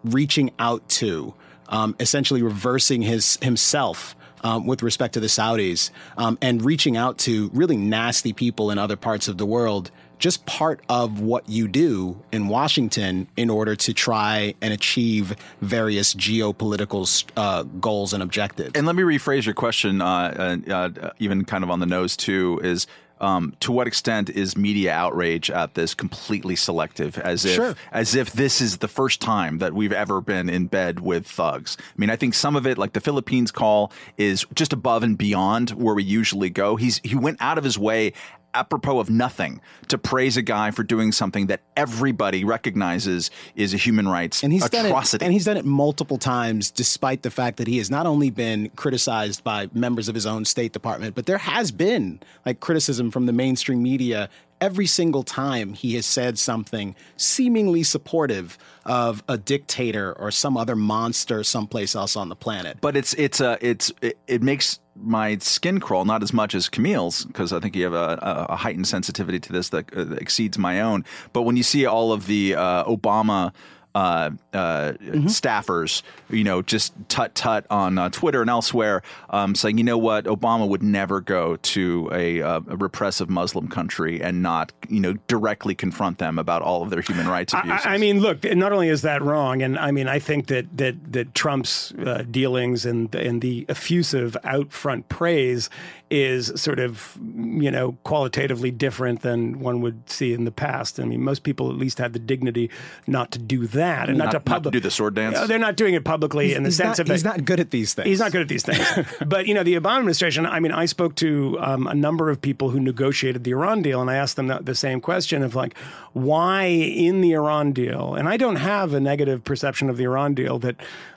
reaching out to, um, essentially reversing his himself? Um, with respect to the Saudis um, and reaching out to really nasty people in other parts of the world, just part of what you do in Washington in order to try and achieve various geopolitical uh, goals and objectives. And let me rephrase your question, uh, uh, even kind of on the nose too, is um, to what extent is media outrage at this completely selective? As if, Sure. as if this is the first time that we've ever been in bed with thugs. I mean, I think some of it, like the Philippines call, is just above and beyond where we usually go. He's he went out of his way apropos of nothing to praise a guy for doing something that everybody recognizes is a human rights and he's atrocity. done it, and he's done it multiple times, despite the fact that he has not only been criticized by members of his own State Department, but there has been like criticism from the mainstream media every single time he has said something seemingly supportive of a dictator or some other monster someplace else on the planet. but it's it's a it's it, it makes my skin crawl not as much as Camille's because I think you have a, a heightened sensitivity to this that, uh, exceeds my own. But when you see all of the uh, Obama. Uh, uh, staffers, you know, just tut tut on uh, Twitter and elsewhere, um, saying, you know what, Obama would never go to a, uh, a repressive Muslim country and not, you know, directly confront them about all of their human rights abuses. I, I mean, look. Not only is that wrong, and I mean, I think that that that Trump's uh, dealings and and the effusive out front praise is sort of you know qualitatively different than one would see in the past. I mean, most people at least have the dignity not to do that and not, Not- to not to public do the sword dance? No, they're not doing it publicly in the sense not, of he's that- not good at these things. He's not good at these things. but, you know, the Obama administration, I mean, I spoke to um, a number of people who negotiated the Iran deal, and I asked them the, the same question of, like, why in the Iran deal? And I don't have a negative perception of the Iran deal that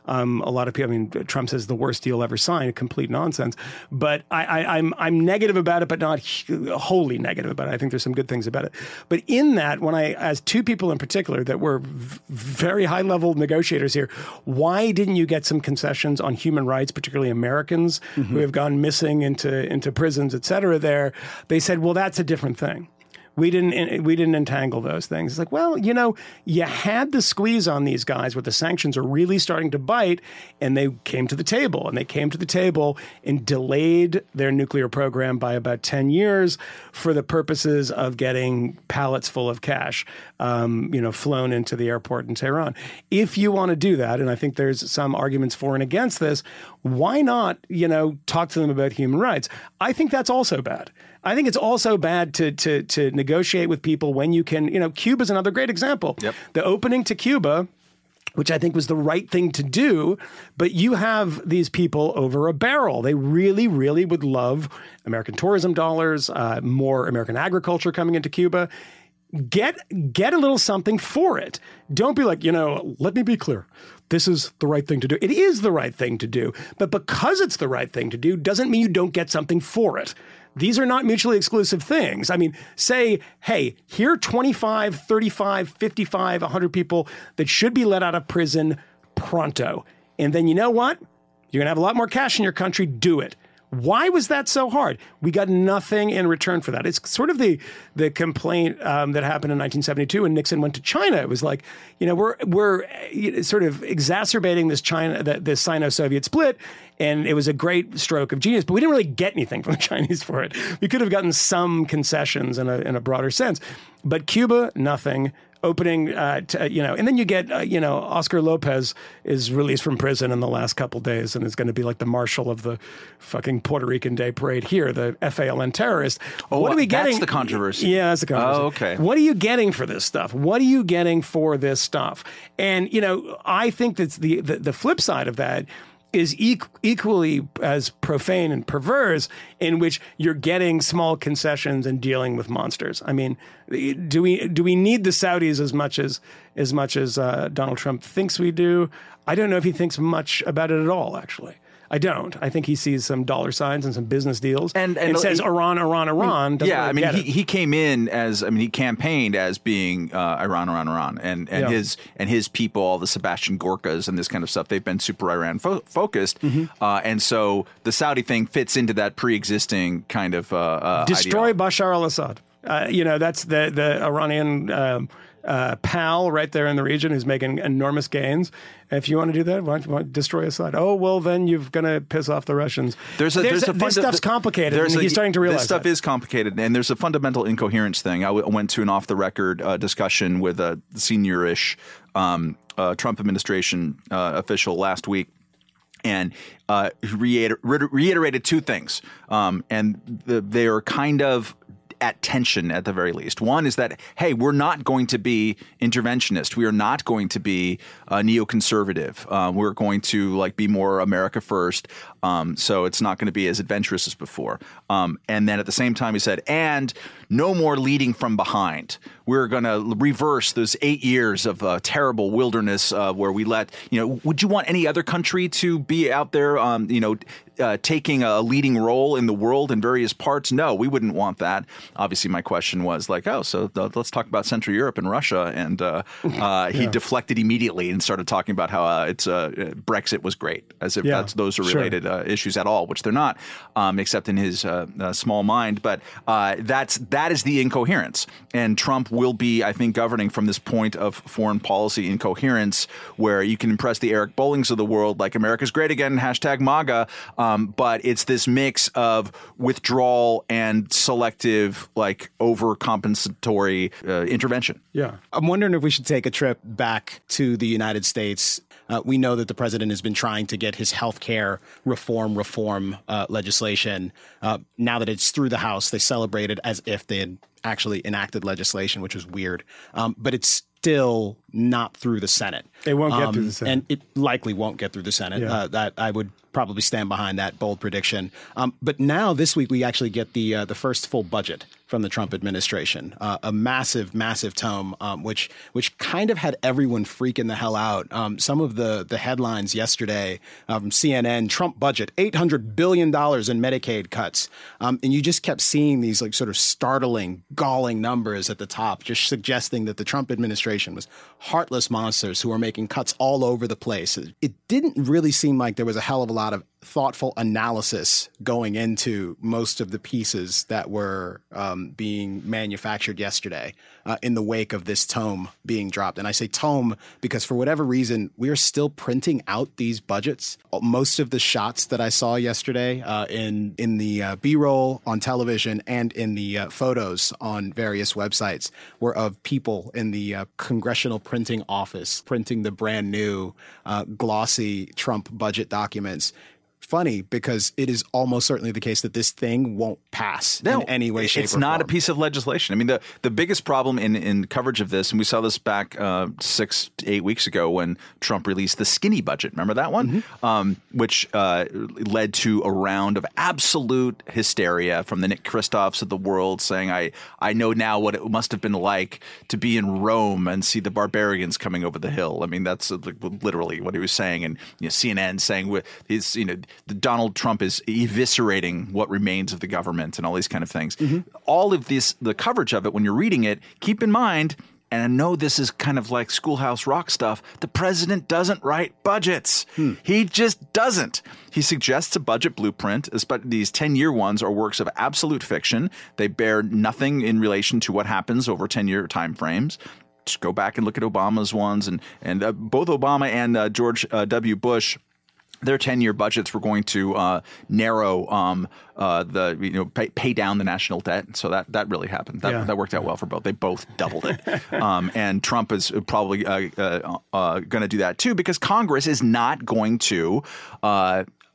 um, a lot of people, I mean, Trump says the worst deal ever signed, complete nonsense. But I, I, I'm, I'm negative about it, but not wholly negative about it. I think there's some good things about it. But in that, when I, as two people in particular that were v- very high level negotiators here, why didn't you get some concessions on human rights, particularly Americans who have gone missing into, into prisons, et cetera, there? They said, well, that's a different thing. We didn't we didn't entangle those things. It's like, well, you know, you had the squeeze on these guys where the sanctions are really starting to bite, and they came to the table, and they came to the table and delayed their nuclear program by about ten years for the purposes of getting pallets full of cash, um, you know, flown into the airport in Tehran. If you want to do that, and I think there's some arguments for and against this, why not, you know, talk to them about human rights? I think that's also bad. I think it's also bad to to to negotiate with people when you can. You know, Cuba's another great example. Yep. The opening to Cuba. Which I think was the right thing to do, but you have these people over a barrel. They really, really would love American tourism dollars, uh, more American agriculture coming into Cuba. Get get a little something for it. Don't be like, you know, let me be clear. This is the right thing to do. It is the right thing to do. But because it's the right thing to do doesn't mean you don't get something for it. These are not mutually exclusive things. I mean, say, hey, here are 25, 35, 55, 100 people that should be let out of prison pronto. And then you know what? You're going to have a lot more cash in your country. Do it. Why was that so hard? We got nothing in return for that. It's sort of the the complaint um, that happened in 1972 when Nixon went to China. It was like, you know, we're we're uh, sort of exacerbating this China this Sino-Soviet split, and it was a great stroke of genius. But we didn't really get anything from the Chinese for it. We could have gotten some concessions in a in a broader sense, but Cuba, nothing opening, uh, to, you know, and then you get, uh, you know, Oscar Lopez is released from prison in the last couple days and is going to be like the marshal of the fucking Puerto Rican Day Parade here, the FALN terrorist. Oh, what are we that's getting? the controversy. Yeah, that's the controversy. Oh, okay. What are you getting for this stuff? What are you getting for this stuff? And you know, I think that's the the, the flip side of that is eq- equally as profane and perverse in which you're getting small concessions and dealing with monsters. I mean, do we do we need the Saudis as much as as much as uh, Donald Trump thinks we do? I don't know if he thinks much about it at all. Actually, I don't. I think he sees some dollar signs and some business deals And- and says he- Iran, Iran, Iran. Yeah, really I mean, he, he came in as I mean, he campaigned as being uh, Iran, Iran, Iran, and and Yeah. his and his people, all the Sebastian Gorkas and this kind of stuff. They've been super Iran fo- focused, Mm-hmm. uh, and so the Saudi thing fits into that pre-existing kind of uh, uh, destroy ideology. Bashar al-Assad. Uh, you know, that's the the Iranian um, uh, pal right there in the region who's making enormous gains. If you want to do that, why don't you want to destroy Assad? Oh well, then you're going to piss off the Russians. There's a, there's a this funda- stuff's complicated. There's and a- he's starting to realize this stuff that. is complicated, and there's a fundamental incoherence thing. I w- went to an off the record uh, discussion with a senior-ish um, uh, Trump administration uh, official last week. And uh, reiter- reiterated two things, um, and the, they are kind of at tension at the very least. One is that hey, we're not going to be interventionist. We are not going to be uh, neoconservative. Uh, we're going to like be more America first. Um, so it's not going to be as adventurous as before. Um, and then at the same time, he said, and no more leading from behind. We're going to reverse those eight years of uh, terrible wilderness uh, where we let, you know, would you want any other country to be out there, um, you know, uh, taking a leading role in the world in various parts? No, we wouldn't want that. Obviously, my question was like, oh, so th- let's talk about Central Europe and Russia. And uh, uh, he deflected immediately and started talking about how uh, it's uh, Brexit was great, as if Yeah, that's those are sure. related uh, issues at all, which they're not, um, except in his small mind. But uh, that's that is the incoherence, and Trump will be, I think, governing from this point of foreign policy incoherence, where you can impress the Eric Bollings of the world, like America's great again, hashtag MAGA, um, but it's this mix of withdrawal and selective, like overcompensatory uh, intervention. Yeah. I'm wondering if we should take a trip back to the United States. Uh, we know that the president has been trying to get his health care reform reform uh, legislation. Uh, now that it's through the House, they celebrated as if they had actually enacted legislation, which was weird. Um, but it's still not through the Senate. It won't get Um, through the Senate. and it likely won't get through the Senate. Yeah. Uh, that I would probably stand behind that bold prediction. Um, but now this week we actually get the uh, the first full budget from the Trump administration, uh, a massive, massive tome, um, which which kind of had everyone freaking the hell out. Um, some of the the headlines yesterday uh, from CNN: Trump budget, eight hundred billion dollars in Medicaid cuts, um, and you just kept seeing these like sort of startling, galling numbers at the top, just suggesting that the Trump administration was heartless monsters who were making cuts all over the place. It didn't really seem like there was a hell of a lot of thoughtful analysis going into most of the pieces that were um, being manufactured yesterday uh, in the wake of this tome being dropped. And I say tome because for whatever reason, we are still printing out these budgets. Most of the shots that I saw yesterday uh, in in the uh, B-roll on television and in the uh, photos on various websites were of people in the uh, congressional printing office printing the brand new uh, glossy Trump budget documents. Funny because it is almost certainly the case that this thing won't pass in any way, shape, it's not a piece of legislation. I mean, the, the biggest problem in, in coverage of this, and we saw this back uh, six eight weeks ago when Trump released the skinny budget. Remember that one? Mm-hmm. Um, which uh, led to a round of absolute hysteria from the Nick Kristofs of the world saying, I, I know now what it must have been like to be in Rome and see the barbarians coming over the hill. I mean, that's uh, literally what he was saying. And you know, CNN saying, with his, you know, Donald Trump is eviscerating what remains of the government and all these kind of things. All of this, the coverage of it, when you're reading it, keep in mind. And I know this is kind of like schoolhouse rock stuff. The president doesn't write budgets. He just doesn't. He suggests a budget blueprint, but these 10 year ones are works of absolute fiction. They bear nothing in relation to what happens over 10 year time frames just go back and look at Obama's ones, and and uh, both Obama and uh, George uh, W. Bush. Their ten-year budgets were going to uh, narrow um, uh, the you know pay, pay down the national debt, so that that really happened. That, Yeah. that worked out well for both. They both doubled it, um, and Trump is probably uh, uh, uh, going to do that too because Congress is not going to.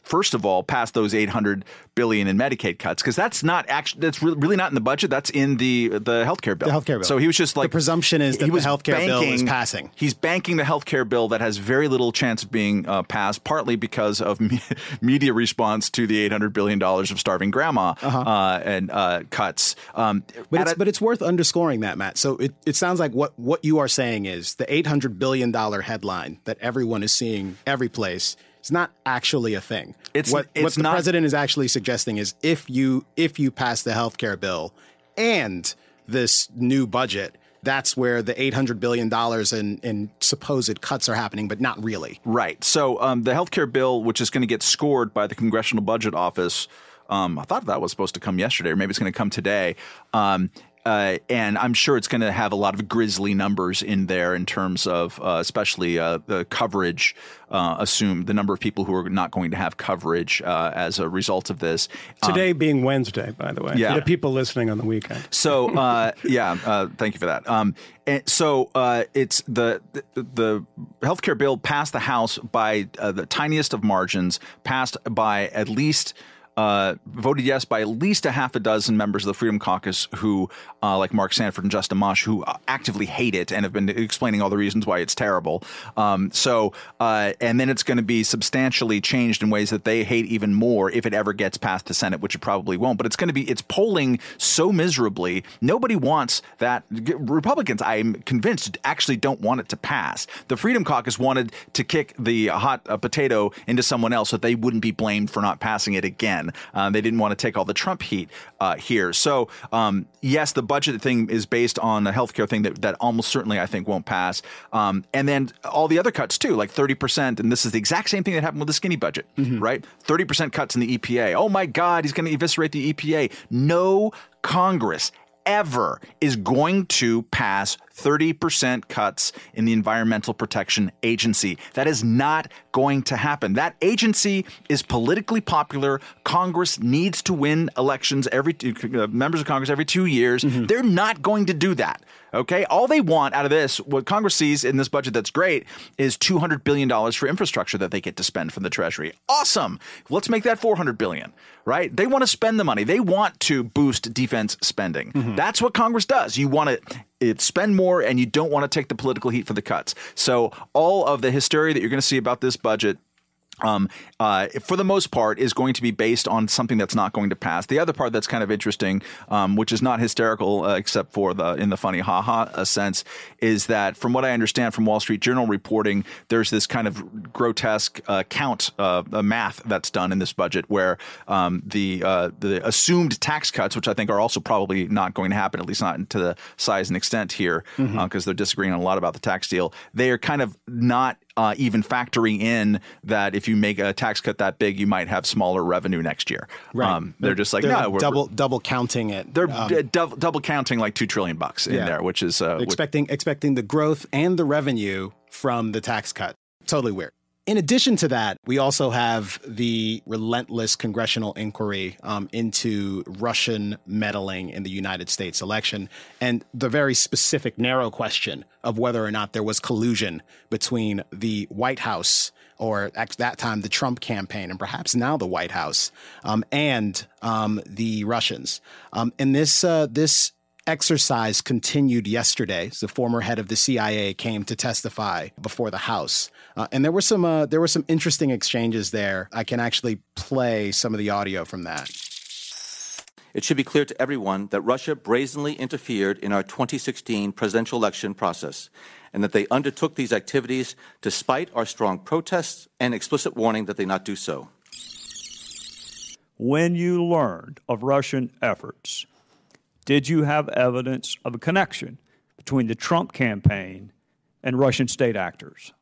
First of all, pass those 800 billion in Medicaid cuts because that's not actually that's re- really not in the budget. That's in the the healthcare bill. The healthcare bill. So he was just like the presumption is that he the was healthcare bill is banking- passing. He's banking the healthcare bill that has very little chance of being uh, passed, partly because of me- media response to the eight hundred billion dollars of starving grandma uh and uh, cuts. Um, But it's, a- but it's worth underscoring that, Matt. So it, it sounds like what, what you are saying is the $800 billion headline that everyone is seeing every place is not actually a thing. It's- what, what the not- president is actually suggesting is if you if you pass the health care bill and this new budget, that's where the $800 billion in, in supposed cuts are happening, but not really. Right. So um, the healthcare bill, which is going to get scored by the Congressional Budget Office, um, I thought that was supposed to come yesterday, or maybe it's going to come today. Um, uh, and I'm sure it's going to have a lot of grisly numbers in there in terms of, uh, especially uh, the coverage. Uh, assume the number of people who are not going to have coverage uh, as a result of this. Um, Today being Wednesday, by the way. Yeah. For the people listening on the weekend. So uh, yeah, uh, thank you for that. Um, and so uh, it's the, the the healthcare bill passed the House by uh, the tiniest of margins, passed by at least uh, voted yes by at least a half a dozen members of the Freedom Caucus who, uh, like Mark Sanford and Justin Amash, who uh, actively hate it and have been explaining all the reasons why it's terrible. Um, so, uh, and then it's going to be substantially changed in ways that they hate even more if it ever gets past the Senate, which it probably won't. But it's going to be, it's polling so miserably. Nobody wants that. Republicans, I'm convinced, actually don't want it to pass. The Freedom Caucus wanted to kick the hot uh, potato into someone else so they wouldn't be blamed for not passing it again. Um, they didn't want to take all the Trump heat uh, here. So, um, yes, the budget thing is based on a healthcare thing that, that almost certainly I think won't pass. Um, and then all the other cuts too, like 30%. And this is the exact same thing that happened with the skinny budget, mm-hmm. right? 30% cuts in the EPA. Oh my God, he's going to eviscerate the EPA. No Congress ever is going to pass 30% cuts in the Environmental Protection Agency. That is not going to happen. That agency is politically popular. Congress needs to win elections every uh, members of Congress every 2 years. Mm-hmm. They're not going to do that. Okay? All they want out of this, what Congress sees in this budget that's great is 200 billion dollars for infrastructure that they get to spend from the treasury. Awesome. Let's make that 400 billion, right? They want to spend the money. They want to boost defense spending. Mm-hmm. That's what Congress does. You want to it spend more and you don't want to take the political heat for the cuts. So all of the hysteria that you're going to see about this budget um, uh, for the most part, is going to be based on something that's not going to pass. The other part that's kind of interesting, um, which is not hysterical uh, except for the in the funny haha uh, sense, is that from what I understand from Wall Street Journal reporting, there's this kind of grotesque uh, count uh, math that's done in this budget where um, the uh, the assumed tax cuts, which I think are also probably not going to happen, at least not to the size and extent here, because mm-hmm. they're disagreeing a lot about the tax deal. They are kind of not uh, even factoring in that if you make a tax cut that big, you might have smaller revenue next year. Right. Um, they're, they're, just like they're no, like double double counting it. They're um, d- double, double counting like two trillion bucks in yeah. there, which is uh, expecting expecting the growth and the revenue from the tax cut. Totally weird. In addition to that, we also have the relentless congressional inquiry um, into Russian meddling in the United States election and the very specific, narrow question of whether or not there was collusion between the White House or at that time the Trump campaign and perhaps now the White House um, and um, the Russians. Um, and this uh, this exercise continued yesterday. The former head of the CIA came to testify before the House, uh, and there were some uh, there were some interesting exchanges there. I can actually play some of the audio from that. It should be clear to everyone that Russia brazenly interfered in our 2016 presidential election process, and that they undertook these activities despite our strong protests and explicit warning that they not do so. When you learned of Russian efforts did you have evidence of a connection between the Trump campaign and Russian state actors?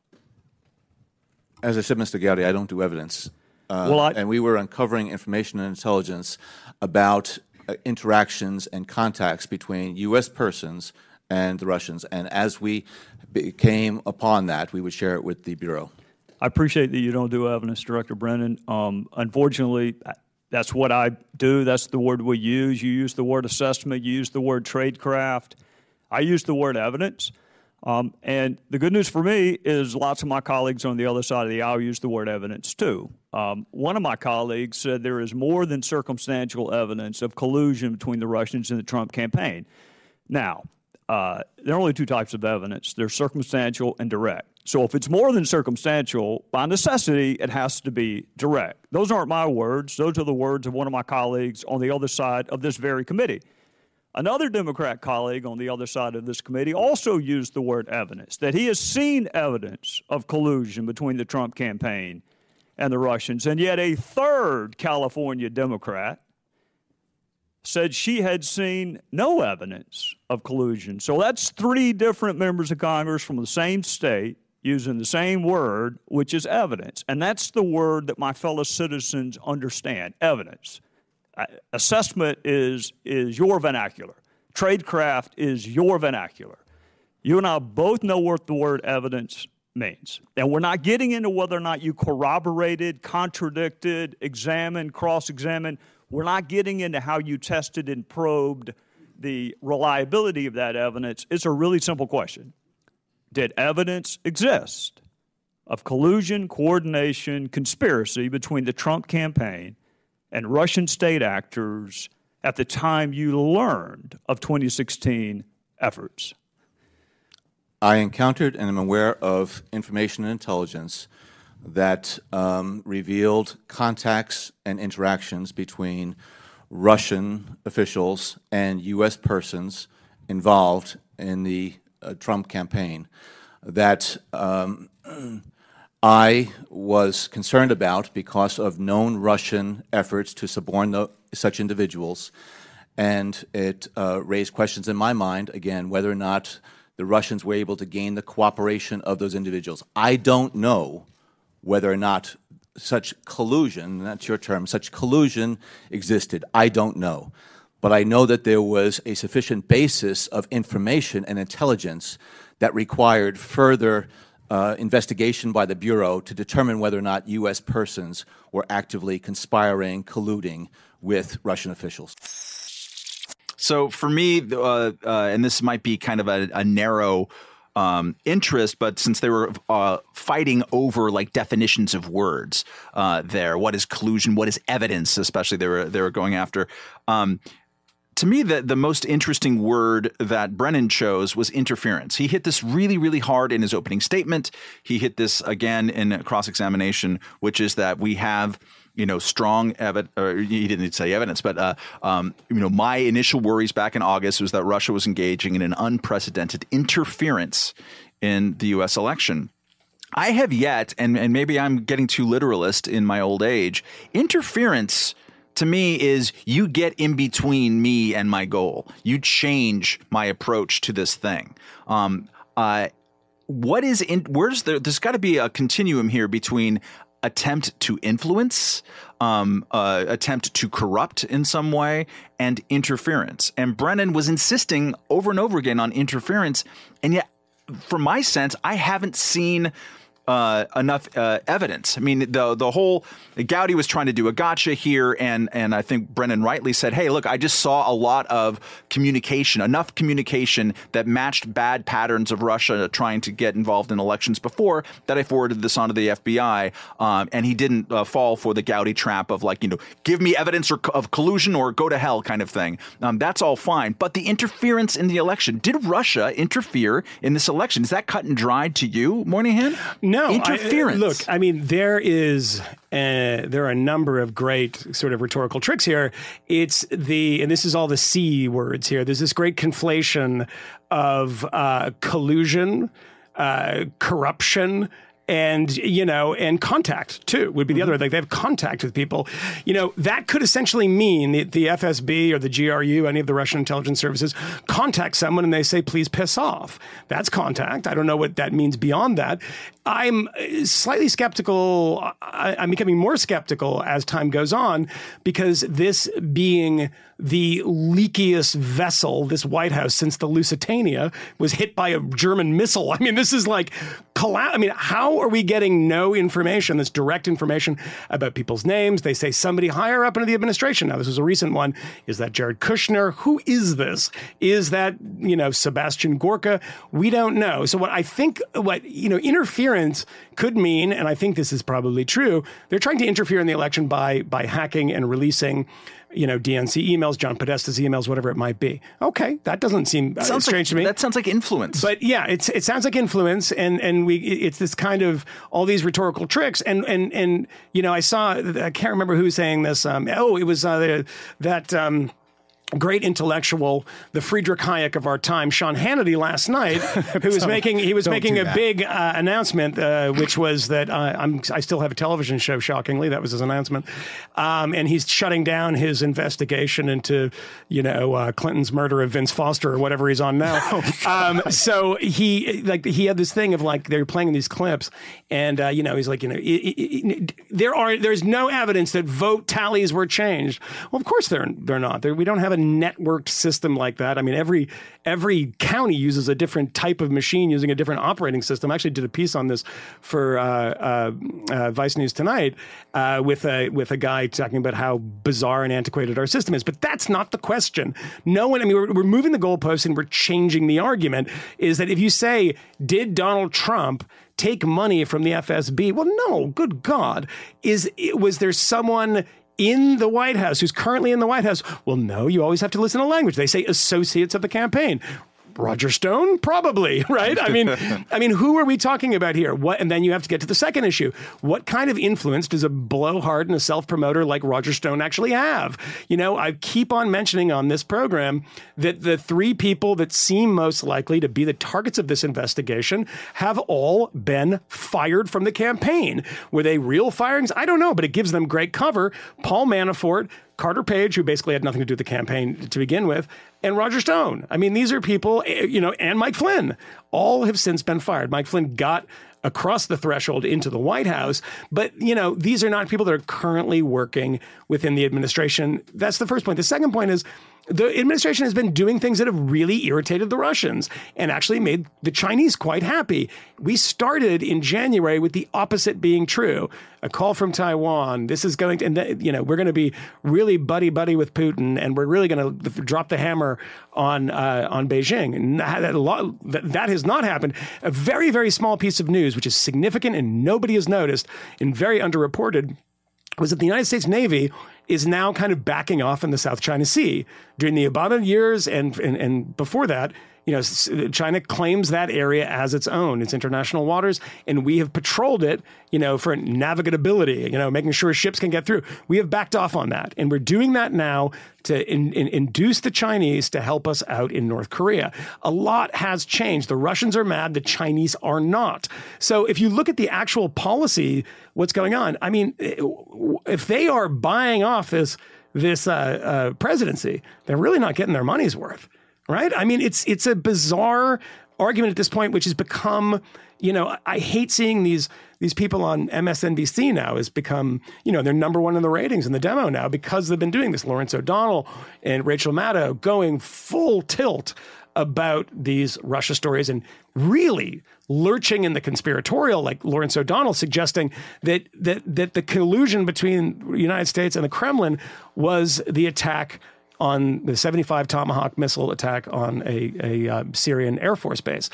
As I said, Mr. Gowdy, I don't do evidence. Uh, well, I, and we were uncovering information and intelligence about uh, interactions and contacts between U.S. persons and the Russians. And as we came upon that, we would share it with the Bureau. I appreciate that you don't do evidence, Director Brennan. Um, unfortunately, that's what I do. That's the word we use. You use the word assessment. You use the word tradecraft. I use the word evidence. Um, and the good news for me is lots of my colleagues on the other side of the aisle use the word evidence too. Um, one of my colleagues said there is more than circumstantial evidence of collusion between the Russians and the Trump campaign. Now, uh, there are only two types of evidence there's circumstantial and direct. So if it's more than circumstantial, by necessity, it has to be direct. Those aren't my words. Those are the words of one of my colleagues on the other side of this very committee. Another Democrat colleague on the other side of this committee also used the word evidence, that he has seen evidence of collusion between the Trump campaign and the Russians. And yet, a third California Democrat said she had seen no evidence of collusion. So that's three different members of Congress from the same state using the same word, which is evidence. And that's the word that my fellow citizens understand evidence. Assessment is, is your vernacular, tradecraft is your vernacular. You and I both know what the word evidence means. And we're not getting into whether or not you corroborated, contradicted, examined, cross examined. We're not getting into how you tested and probed the reliability of that evidence. It's a really simple question did evidence exist of collusion, coordination, conspiracy between the Trump campaign and Russian state actors at the time you learned of 2016 efforts? I encountered and am aware of information and intelligence that um, revealed contacts and interactions between Russian officials and U.S. persons involved in the Trump campaign that um, I was concerned about because of known Russian efforts to suborn such individuals. And it uh, raised questions in my mind, again, whether or not the Russians were able to gain the cooperation of those individuals. I don't know whether or not such collusion, that's your term, such collusion existed. I don't know. But I know that there was a sufficient basis of information and intelligence that required further uh, investigation by the Bureau to determine whether or not U.S. persons were actively conspiring, colluding with Russian officials. So for me, uh, uh, and this might be kind of a, a narrow um, interest, but since they were uh, fighting over like definitions of words uh, there, what is collusion, what is evidence, especially they were they were going after. Um, to me, the, the most interesting word that Brennan chose was interference. He hit this really, really hard in his opening statement. He hit this again in cross examination, which is that we have you know, strong evidence, or he didn't say evidence, but, uh, um, you know, my initial worries back in August was that Russia was engaging in an unprecedented interference in the U.S. election. I have yet, and, and maybe I'm getting too literalist in my old age, interference to me is you get in between me and my goal. You change my approach to this thing. Um, uh, what is in where's there? There's got to be a continuum here between attempt to influence, um, uh, attempt to corrupt in some way, and interference. And Brennan was insisting over and over again on interference, and yet, from my sense, I haven't seen uh, enough uh, evidence. I mean, the the whole Gowdy was trying to do a gotcha here, and and I think Brennan rightly said, "Hey, look, I just saw a lot of communication, enough communication that matched bad patterns of Russia trying to get involved in elections before that I forwarded this onto the FBI." Um, and he didn't uh, fall for the Gowdy trap of like, you know, give me evidence or, of collusion or go to hell kind of thing. Um, that's all fine, but the interference in the election did Russia interfere in this election? Is that cut and dried to you, Moynihan? Interference. I, look, I mean, there is uh, there are a number of great sort of rhetorical tricks here. It's the and this is all the C words here. There's this great conflation of uh, collusion, uh, corruption, and you know and contact too would be the mm-hmm. other like they have contact with people you know that could essentially mean the, the fsb or the gru any of the russian intelligence services contact someone and they say please piss off that's contact i don't know what that means beyond that i'm slightly skeptical I, i'm becoming more skeptical as time goes on because this being the leakiest vessel, this White House, since the Lusitania was hit by a German missile. I mean, this is like, collapse I mean, how are we getting no information, this direct information about people's names? They say somebody higher up into the administration. Now, this is a recent one. Is that Jared Kushner? Who is this? Is that, you know, Sebastian Gorka? We don't know. So, what I think, what, you know, interference could mean, and I think this is probably true, they're trying to interfere in the election by, by hacking and releasing you know, DNC emails, John Podesta's emails, whatever it might be. Okay, that doesn't seem uh, strange like, to me. That sounds like influence. But yeah, it's it sounds like influence, and and we it's this kind of all these rhetorical tricks, and and and you know, I saw I can't remember who was saying this. Um, oh, it was uh, that. Um, great intellectual, the Friedrich Hayek of our time, Sean Hannity, last night, who was making he was making a big uh, announcement, uh, which was that uh, I'm I still have a television show. Shockingly, that was his announcement, um, and he's shutting down his investigation into you know uh, Clinton's murder of Vince Foster or whatever he's on now. Oh, um, so he like he had this thing of like they're playing these clips, and uh, you know he's like you know it, it, it, there are there's no evidence that vote tallies were changed. Well, of course they're they're not. They're, we don't have a networked system like that. I mean, every every county uses a different type of machine using a different operating system. I actually did a piece on this for uh, uh, uh, Vice News tonight uh, with a with a guy talking about how bizarre and antiquated our system is. But that's not the question. No one. I mean, we're, we're moving the goalposts and we're changing the argument. Is that if you say, did Donald Trump take money from the FSB? Well, no. Good God, is was there someone in the White House, who's currently in the White House. Well, no, you always have to listen to language. They say associates of the campaign. Roger Stone, probably, right? I mean, I mean, who are we talking about here? What? And then you have to get to the second issue. What kind of influence does a blowhard and a self promoter like Roger Stone actually have? You know, I keep on mentioning on this program that the three people that seem most likely to be the targets of this investigation have all been fired from the campaign. Were they real firings? I don't know, but it gives them great cover. Paul Manafort, Carter Page, who basically had nothing to do with the campaign to begin with, and Roger Stone. I mean, these are people, eh, you know, and Mike Flynn, all have since been fired. Mike Flynn got across the threshold into the White House. But, you know, these are not people that are currently working within the administration. That's the first point. The second point is the administration has been doing things that have really irritated the Russians and actually made the Chinese quite happy. We started in January with the opposite being true. A call from Taiwan. This is going to, and you know, we're going to be really buddy buddy with Putin, and we're really going to drop the hammer on uh, on Beijing. And that, that has not happened. A very very small piece of news, which is significant and nobody has noticed, and very underreported was that the United States Navy is now kind of backing off in the South China Sea. During the Obama years and, and, and before that, you know, China claims that area as its own, its international waters, and we have patrolled it, you know, for navigability, you know, making sure ships can get through. We have backed off on that, and we're doing that now to in, in, induce the Chinese to help us out in North Korea. A lot has changed. The Russians are mad, the Chinese are not. So if you look at the actual policy, what's going on? I mean, if they are buying off this this uh, uh, presidency, they're really not getting their money's worth right? I mean, it's it's a bizarre argument at this point, which has become, you know, I hate seeing these these people on MSNBC now has become, you know, they're number one in the ratings in the demo now because they've been doing this. Lawrence O'Donnell and Rachel Maddow going full tilt about these Russia stories and really lurching in the conspiratorial, like Lawrence O'Donnell suggesting that that that the collusion between the United States and the Kremlin was the attack on the 75 Tomahawk missile attack on a, a uh, Syrian Air Force base.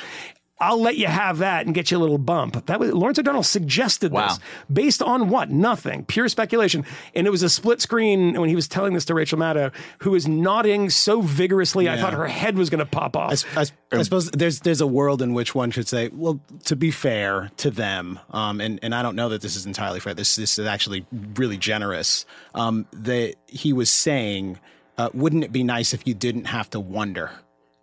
I'll let you have that and get you a little bump. That was Lawrence O'Donnell suggested wow. this based on what? Nothing, pure speculation. And it was a split screen when he was telling this to Rachel Maddow, who was nodding so vigorously, yeah. I thought her head was going to pop off. I, I, I, suppose there's there's a world in which one should say, well, to be fair to them, um, and and I don't know that this is entirely fair. This this is actually really generous. Um, that he was saying uh, wouldn't it be nice if you didn't have to wonder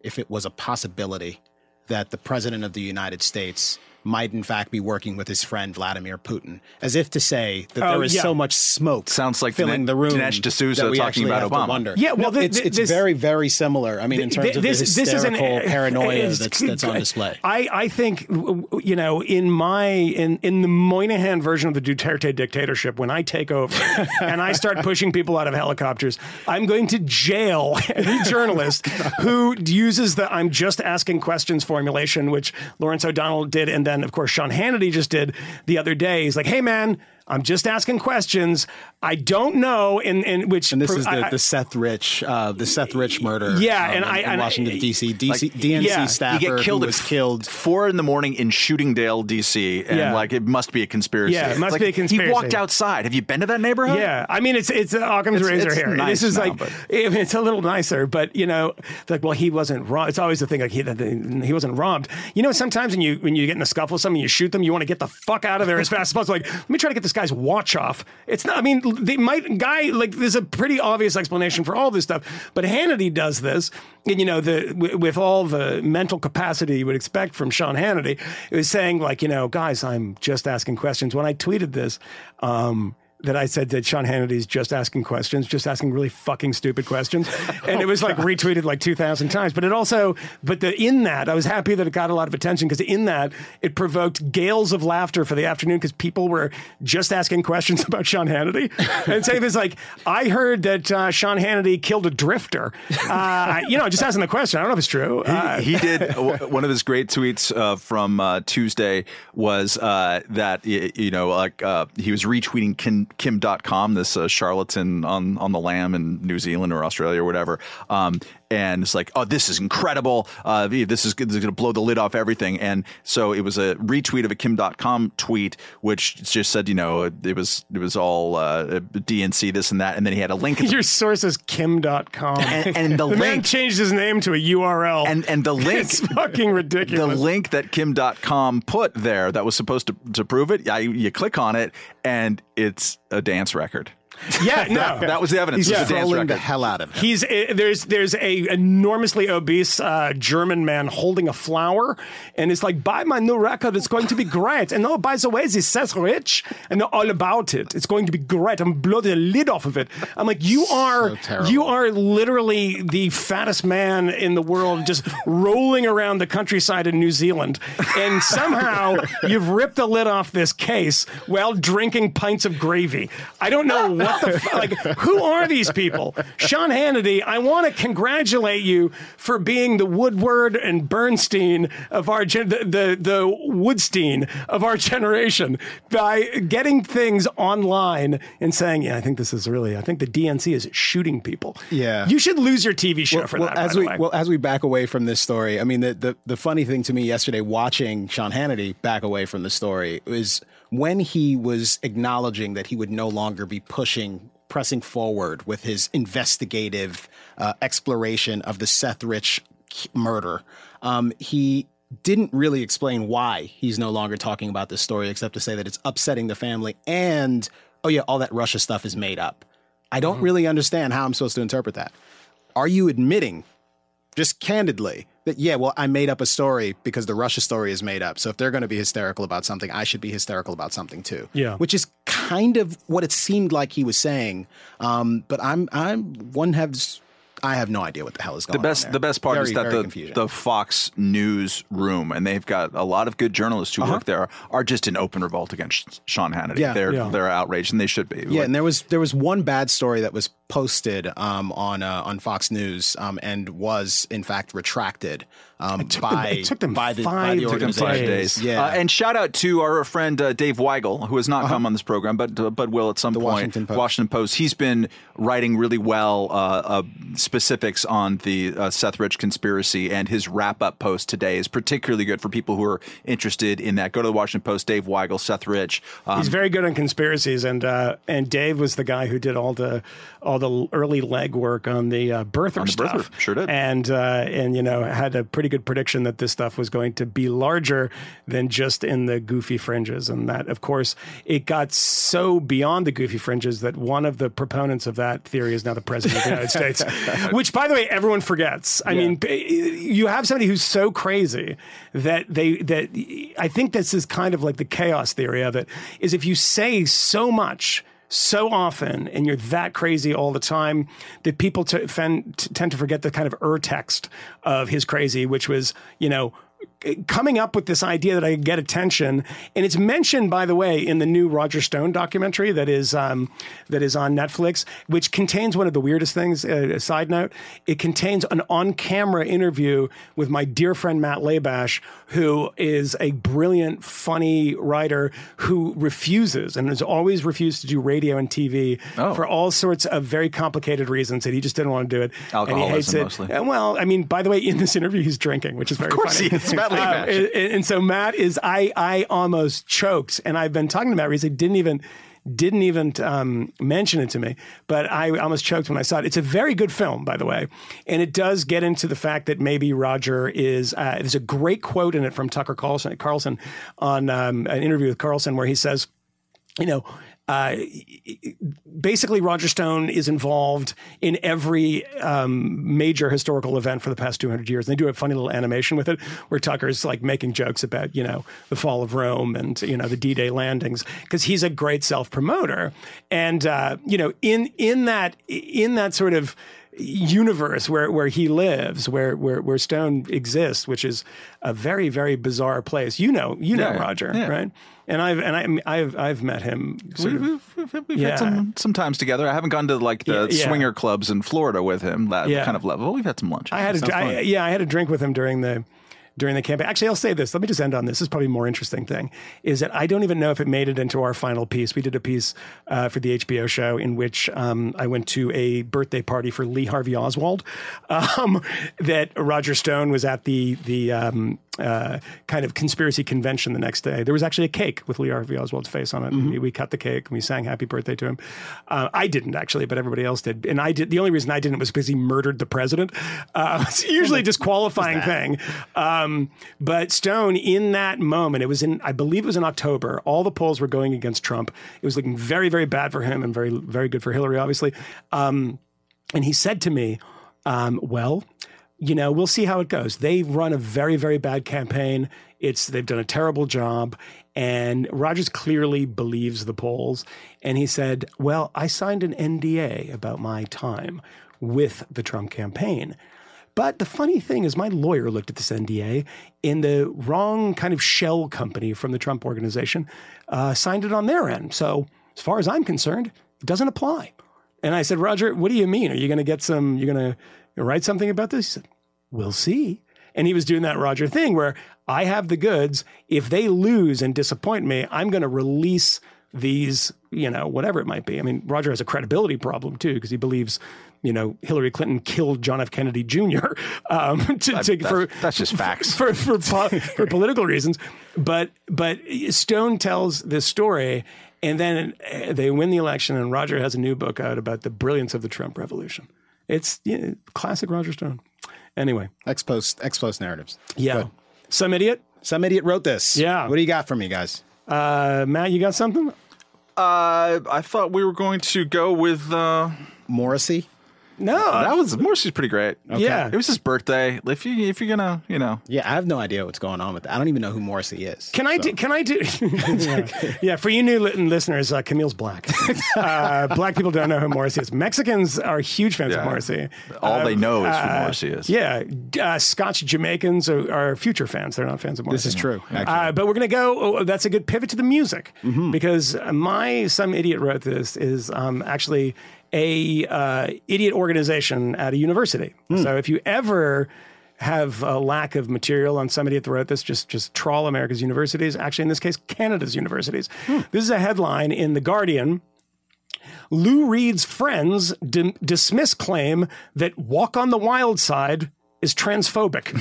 if it was a possibility that the president of the United States might in fact be working with his friend Vladimir Putin, as if to say that oh, there is yeah. so much smoke. Sounds like filling Dinesh, the room. Dinesh D'Souza talking about Obama. Wonder. Yeah, well, no, it's, it's very very similar. I mean, in terms this, of the hysterical this is an, paranoia that's, that's on display. I, I think you know in my in in the Moynihan version of the Duterte dictatorship, when I take over and I start pushing people out of helicopters, I'm going to jail any journalist who uses the "I'm just asking questions" formulation, which Lawrence O'Donnell did, and then of course Sean Hannity just did the other day. He's like, hey, man, I'm just asking questions. I don't know. In, in which and this is the, I, the Seth Rich, uh, the Seth Rich murder. Yeah, um, and in, I in Washington D.C. DC like, DNC yeah, staffer you get killed was killed four in the morning in Shootingdale, D.C. And yeah. like it must be a conspiracy. Yeah, it must like, be a conspiracy. He walked outside. Have you been to that neighborhood? Yeah, I mean it's it's Occam's it's, razor it's here. Nice this is now, like but... it's a little nicer, but you know, like well he wasn't robbed. It's always the thing like he he wasn't robbed. You know, sometimes when you when you get in a scuffle with someone, you shoot them, you want to get the fuck out of there as fast as possible. Like let me try to get this guy's watch off. It's not. I mean, they might guy like there's a pretty obvious explanation for all this stuff, but Hannity does this, and you know the with all the mental capacity you would expect from Sean Hannity, it was saying like you know guys, I'm just asking questions. When I tweeted this. Um, that I said that Sean Hannity's just asking questions, just asking really fucking stupid questions, and it was like retweeted like two thousand times. But it also, but the in that I was happy that it got a lot of attention because in that it provoked gales of laughter for the afternoon because people were just asking questions about Sean Hannity and saying this like, I heard that uh, Sean Hannity killed a drifter. Uh, you know, just asking the question. I don't know if it's true. Uh, he, he, did one of his great tweets uh, from uh, Tuesday was uh, that you know like he was retweeting. Ken, Kim Dotcom, this uh, charlatan on on the lamb in New Zealand or Australia or whatever, um, and it's like, oh, this is incredible. Uh, this is, this is going to blow the lid off everything. And so it was a retweet of a Kim Dotcom tweet, which just said, you know, it was it was all uh, DNC, this and that, and then he had a link. Your source is Kim Dotcom, and, and the, the link man changed his name to a URL, and and the link, it's fucking ridiculous. The link that Kim Dotcom put there that was supposed to to prove it, yeah, you, you click on it, and it's a dance record. Yeah, no, that, that was the evidence. He's It was a dance trolling the hell out of him. He's uh, there's there's a enormously obese uh, German man holding a flower, and it's like, buy my new record. It's going to be great. And oh, by the way, this says rich, and know all about it. It's going to be great. I'm blow the lid off of it. I'm like, you are terrible. you are literally the fattest man in the world, just rolling around the countryside in New Zealand, and somehow you've ripped the lid off this case while drinking pints of gravy. I don't know what the f- like. Who are these people? Sean Hannity, I want to congratulate you for being the Woodward and Bernstein of our gen- the, the the Woodstein of our generation by getting things online and saying, "Yeah, I think this is really. I think the DNC is shooting people." Yeah. you should lose your TV show well, for well, that. as we well as we back away from this story, I mean the, the the funny thing to me yesterday watching Sean Hannity back away from the story was when he was acknowledging that he would no longer be pushing pressing forward with his investigative uh, exploration of the Seth Rich murder. Um, he didn't really explain why he's no longer talking about this story except to say that it's upsetting the family and oh yeah all that Russia stuff is made up. I don't really understand how I'm supposed to interpret that. Are you admitting just candidly that yeah well i made up a story because the russia story is made up. So if they're going to be hysterical about something i should be hysterical about something too. Yeah. which is kind of what it seemed like he was saying. Um, but i'm i'm one has i have no idea what the hell is going the best on there. the best part Very, is that the, confusing. the Fox News room and they've got a lot of good journalists who work there are just in open revolt against Sean Hannity. Uh-huh. Yeah. they're Yeah. they're outraged and they should be. Yeah, and there was there was one bad story that was posted um, on uh, on Fox News um, and was in fact retracted um, by it took them by the, by five the organization. Five days. days. Yeah, Uh, and shout out to our friend uh, Dave Weigel, who has not come on this program, but uh, but will at some point. Washington Post. Washington Post. He's been writing really well uh, uh, specifics on the uh, Seth Rich conspiracy, and his wrap up post today is particularly good for people who are interested in that. Go to the Washington Post. Dave Weigel, Seth Rich. Um, He's very good on conspiracies, and uh, and Dave was the guy who did all the all the early legwork on the uh, birther On the stuff. birther, sure did. and uh, and you know had a pretty good prediction that this stuff was going to be larger than just in the goofy fringes, and that of course it got so beyond the goofy fringes that one of the proponents of that theory is now the president of the United States, which by the way everyone forgets. I mean, you have somebody who's so crazy that they that I think this is kind of like the chaos theory of it is if you say so much so often and you're that crazy all the time that people t- t- tend to forget the kind of ur text of his crazy which was you know coming up with this idea that I could get attention, and it's mentioned, by the way, in the new Roger Stone documentary that is um, that is on Netflix, which contains one of the weirdest things. Uh, a side note: it contains an on-camera interview with my dear friend Matt Labash, who is a brilliant, funny writer who refuses and has always refused to do radio and TV Oh. for all sorts of very complicated reasons that he just didn't want to do it. and he Alcoholism hates it. mostly. Uh, Well, I mean, by the way, in this interview, he's drinking, which is very course funny. Um, and, and- and so Matt is I I almost choked, and I've been talking to Matt recently. Didn't even didn't even um, mention it to me, but I almost choked when I saw it. It's a very good film, by the way, and it does get into the fact that maybe Roger is. Uh, there's a great quote in it from Tucker Carlson, Carlson on um, an interview with Carlson where he says, you know. Uh, basically, Roger Stone is involved in every um, major historical event for the past 200 years. And they do a funny little animation with it where Tucker's like making jokes about, you know, the fall of Rome and, you know, the D Day landings because he's a great self promoter. And, uh, you know, in, in that, in that sort of, universe where, where he lives, where, where where Stone exists, which is a very very bizarre place. You know, you know Yeah, Roger, yeah. right? And I've and I, I've I've met him. We've, we've Yeah. had some, some times together. I haven't gone to like the swinger clubs in Florida with him, that kind of level. We've had some lunch. I had a, I, yeah, I had a drink with him during the during the campaign. Actually, I'll say this. Let me just end on this. This is probably a more interesting thing is that I don't even know if it made it into our final piece. We did a piece uh, for the HBO show in which um, I went to a birthday party for Lee Harvey Oswald. Um, that Roger Stone was at the the um, uh, kind of conspiracy convention the next day. There was actually a cake with Lee Harvey Oswald's face on it. Mm-hmm. We, we cut the cake and we sang "Happy Birthday" to him. Uh, I didn't actually, but everybody else did. And I did. The only reason I didn't was because he murdered the president. Uh, it's usually a disqualifying thing. Um, but Stone, in that moment, it was in, I believe it was in October. All the polls were going against Trump. It was looking very, very bad for him and very, very good for Hillary, obviously. Um, and he said to me, um, "Well." You know, we'll see how it goes. They've run a very, very bad campaign. It's they've done a terrible job, and Rogers clearly believes the polls. And he said, "Well, I signed an NDA about my time with the Trump campaign." But the funny thing is, my lawyer looked at this NDA, in the wrong kind of shell company from the Trump organization uh, signed it on their end. So, as far as I'm concerned, it doesn't apply. And I said, Roger, what do you mean? Are you going to get some? You're going to write something about this? He said, We'll see. And he was doing that Roger thing where I have the goods. If they lose and disappoint me, I'm going to release these, you know, whatever it might be. I mean, Roger has a credibility problem too because he believes, you know, Hillary Clinton killed John F. Kennedy Jr. Um, to, to, for that's just facts. for for, po- for political reasons. But but Stone tells this story, and then uh, they win the election, and Roger has a new book out about the brilliance of the Trump Revolution. It's you know, classic Roger Stone. Anyway, Ex post ex post narratives. yeah, some idiot. Some idiot wrote this. Yeah. What do you got for me, guys? Uh, Matt, you got something? Uh, I thought we were going to go with. Uh, Morrissey. No, that was Morrissey's pretty great. yeah. It was his birthday. If you if you're gonna you know Yeah, I have no idea what's going on with that. I don't even know who Morrissey is. Can I So- do? Can I do? yeah. yeah, for you new listeners, uh, Camille's black. Uh, black people don't know who Morrissey is. Mexicans are huge fans of Morrissey. all they know is who uh, Morrissey is. Yeah, uh, Scotch Jamaicans are, are future fans. They're not fans of Morrissey. This is true. Uh, but we're going to go. Oh, that's a good pivot to the music because my some idiot wrote this is um, actually a uh, idiot organization at a university. So if you ever have a lack of material on somebody idiot that wrote this, just just trawl America's universities. Actually, in this case, Canada's universities. This is a headline in the Guardian. Lou Reed's friends dismiss claim that Walk on the Wild Side is transphobic.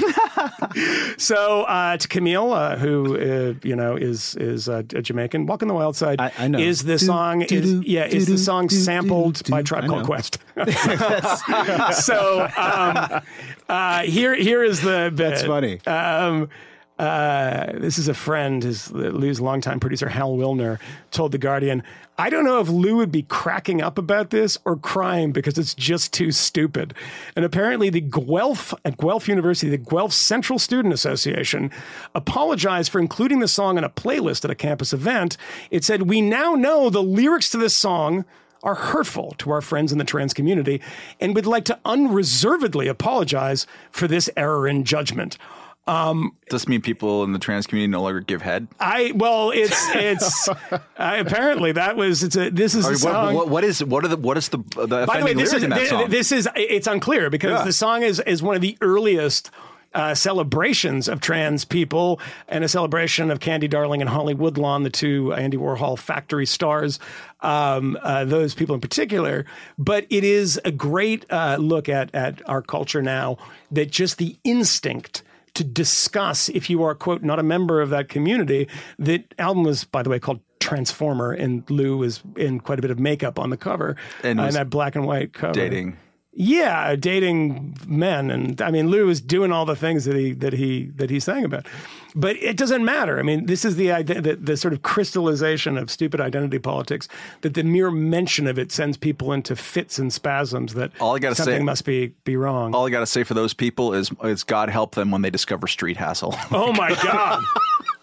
so uh, to Camille, uh, who uh, you know is is uh, a Jamaican, Walk on the Wild Side I- I know. is the Do, song do, is do, yeah is the song do, do, sampled do, by do. Tribe Called. Quest. so um, uh, here here is the bit. That's funny. Um, uh, this is a friend, his Lou's longtime producer Hal Willner told the Guardian, "I don't know if Lou would be cracking up about this or crying because it's just too stupid." And apparently, the Guelph at Guelph University, the Guelph Central Student Association, apologized for including the song in a playlist at a campus event. It said, "We now know the lyrics to this song." Are hurtful to our friends in the trans community and would like to unreservedly apologize for this error in judgment. Does this mean people in the trans community no longer give head? I well, it's it's uh, apparently that was it's a this is a what, song. what, what is what are the what is the the By the way, this is in that thi- song? this is it's unclear because Yeah. the song is is one of the earliest. Uh, celebrations of trans people and a celebration of Candy Darling and Holly Woodlawn, the two Andy Warhol factory stars, um, uh, those people in particular. But it is a great uh, look at at our culture now that just the instinct to discuss if you are quote not a member of that community. That album was, by the way, called Transformer, and Lou was in quite a bit of makeup on the cover And in that black and white cover. dating. Yeah, dating men, and I mean Lou was doing all the things that he that he that he sang about, but it doesn't matter. I mean, this is the the, the sort of crystallization of stupid identity politics that the mere mention of it sends people into fits and spasms that All I gotta something say- must be be wrong. All I got to say for those people is is God help them when they discover street hassle. Oh my god!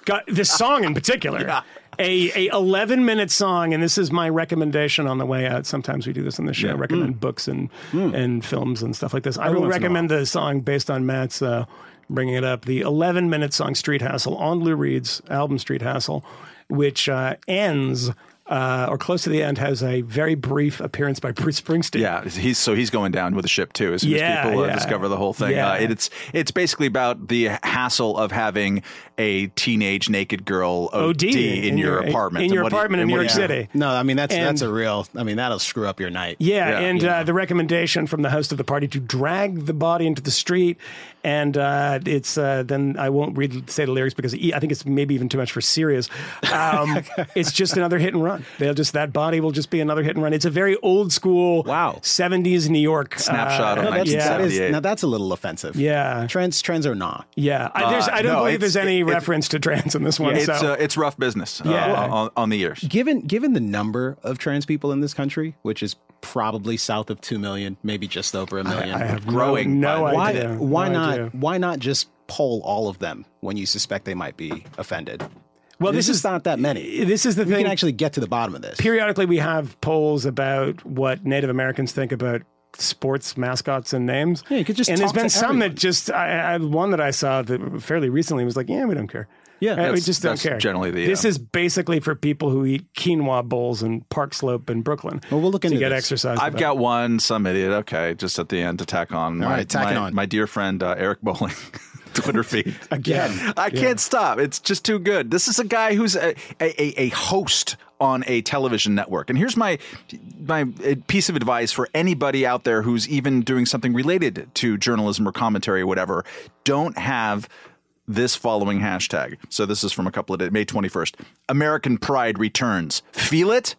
God, this song in particular. A, a 11 minute song, and this is my recommendation on the way out. Sometimes we do this on the show, recommend books and and films and stuff like this. I will once in a recommend the song based on Matt's uh, bringing it up. The 11 minute song Street Hassle on Lou Reed's album Street Hassle, which uh, ends uh, or close to the end, has a very brief appearance by Bruce Springsteen. Yeah, he's so he's going down with a ship too. As soon Yeah, as people uh, yeah. discover the whole thing, Yeah. uh, it, it's it's basically about the hassle of having a teenage naked girl OD, OD in, your, apartment in your what do you- apartment in New York do City. No, I mean that's And- that's a real. I mean that'll screw up your night. Yeah, Yeah, and yeah. Uh, the recommendation from the host of the party to drag the body into the street, and uh, it's uh, then I won't read say the lyrics because I think it's maybe even too much for Sirius. Um, it's just another hit and run. They'll just that body will just be another hit and run. It's a very old school, Wow. seventies New York Snapshot uh, of No, that's, yeah, that is, now that's a little offensive. Yeah. trends trends are not. yeah. I, there's, I don't no, believe there's any it- it- reference to trans in this one. It's so. uh, it's rough business. uh, Yeah. on, on the ears. Given given the number of trans people in this country, which is probably south of two million, maybe just over a million, I have growing, no, no why idea. why No not idea. why not just poll all of them when you suspect they might be offended? Well, this, this is, is not that many. this is the we thing. can actually get to the bottom of this. periodically we have polls about what Native Americans think about sports mascots and names. Yeah, you could just and there's been to some everyone. that just I, I one that I saw that fairly recently was like, yeah, we don't care. Yeah, Uh, we just don't that's care. generally the, this um, is basically for people who eat quinoa bowls in Park Slope in Brooklyn. Well, we'll look to into get this. exercise. I've with got one, some idiot. Okay, just at the end to tack on. my, right, tack my, on. my dear friend uh, Eric Bolling. Twitter feed again. I can't stop. It's just too good. This is a guy who's a, a, a host on a television network. And here's my my uh, piece of advice for anybody out there who's even doing something related to journalism or commentary or whatever. Don't have this following hashtag. So this is from a couple of days, May 21st. American pride returns. Feel it?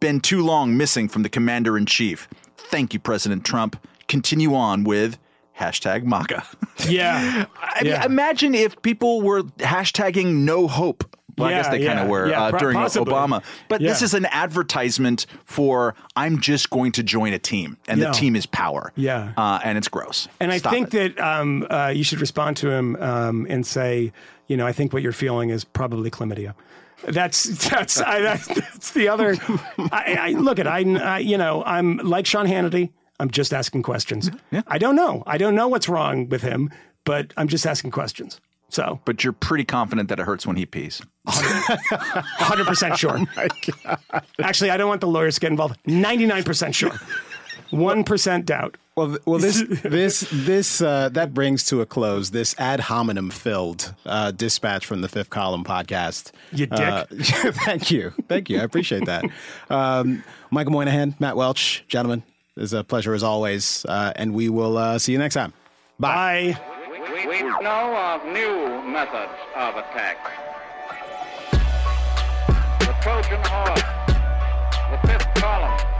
Been too long missing from the commander in chief. Thank you, President Trump. Continue on with hashtag MAGA. Yeah, I mean, Yeah. imagine if people were hashtagging no hope. Well, I guess they kind of were yeah, uh, during possibly. Obama. But this is an advertisement for I'm just going to join a team, and Yeah. the team is power. Yeah. uh, and it's gross. And I think it. that um, uh, you should respond to him um, and say, you know, I think what you're feeling is probably chlamydia. That's that's I, that's, that's the other. I, I look at I, I you know I'm like Sean Hannity. I'm just asking questions. I don't know. I don't know what's wrong with him, but I'm just asking questions. So But you're pretty confident that it hurts when he pees. 100% sure. Actually, I don't want the lawyers to get involved. 99% sure. 1% doubt. Well, well, this this this uh, that brings to a close this ad hominem filled uh, dispatch from the Fifth Column podcast. You dick. Uh, thank you, thank you. I appreciate that. Um, Michael Moynihan, Matt Welch, gentlemen, it's a pleasure as always, uh, and we will uh, see you next time. Bye. Bye. We, we know of new methods of attack. Trojan horse, the fifth column,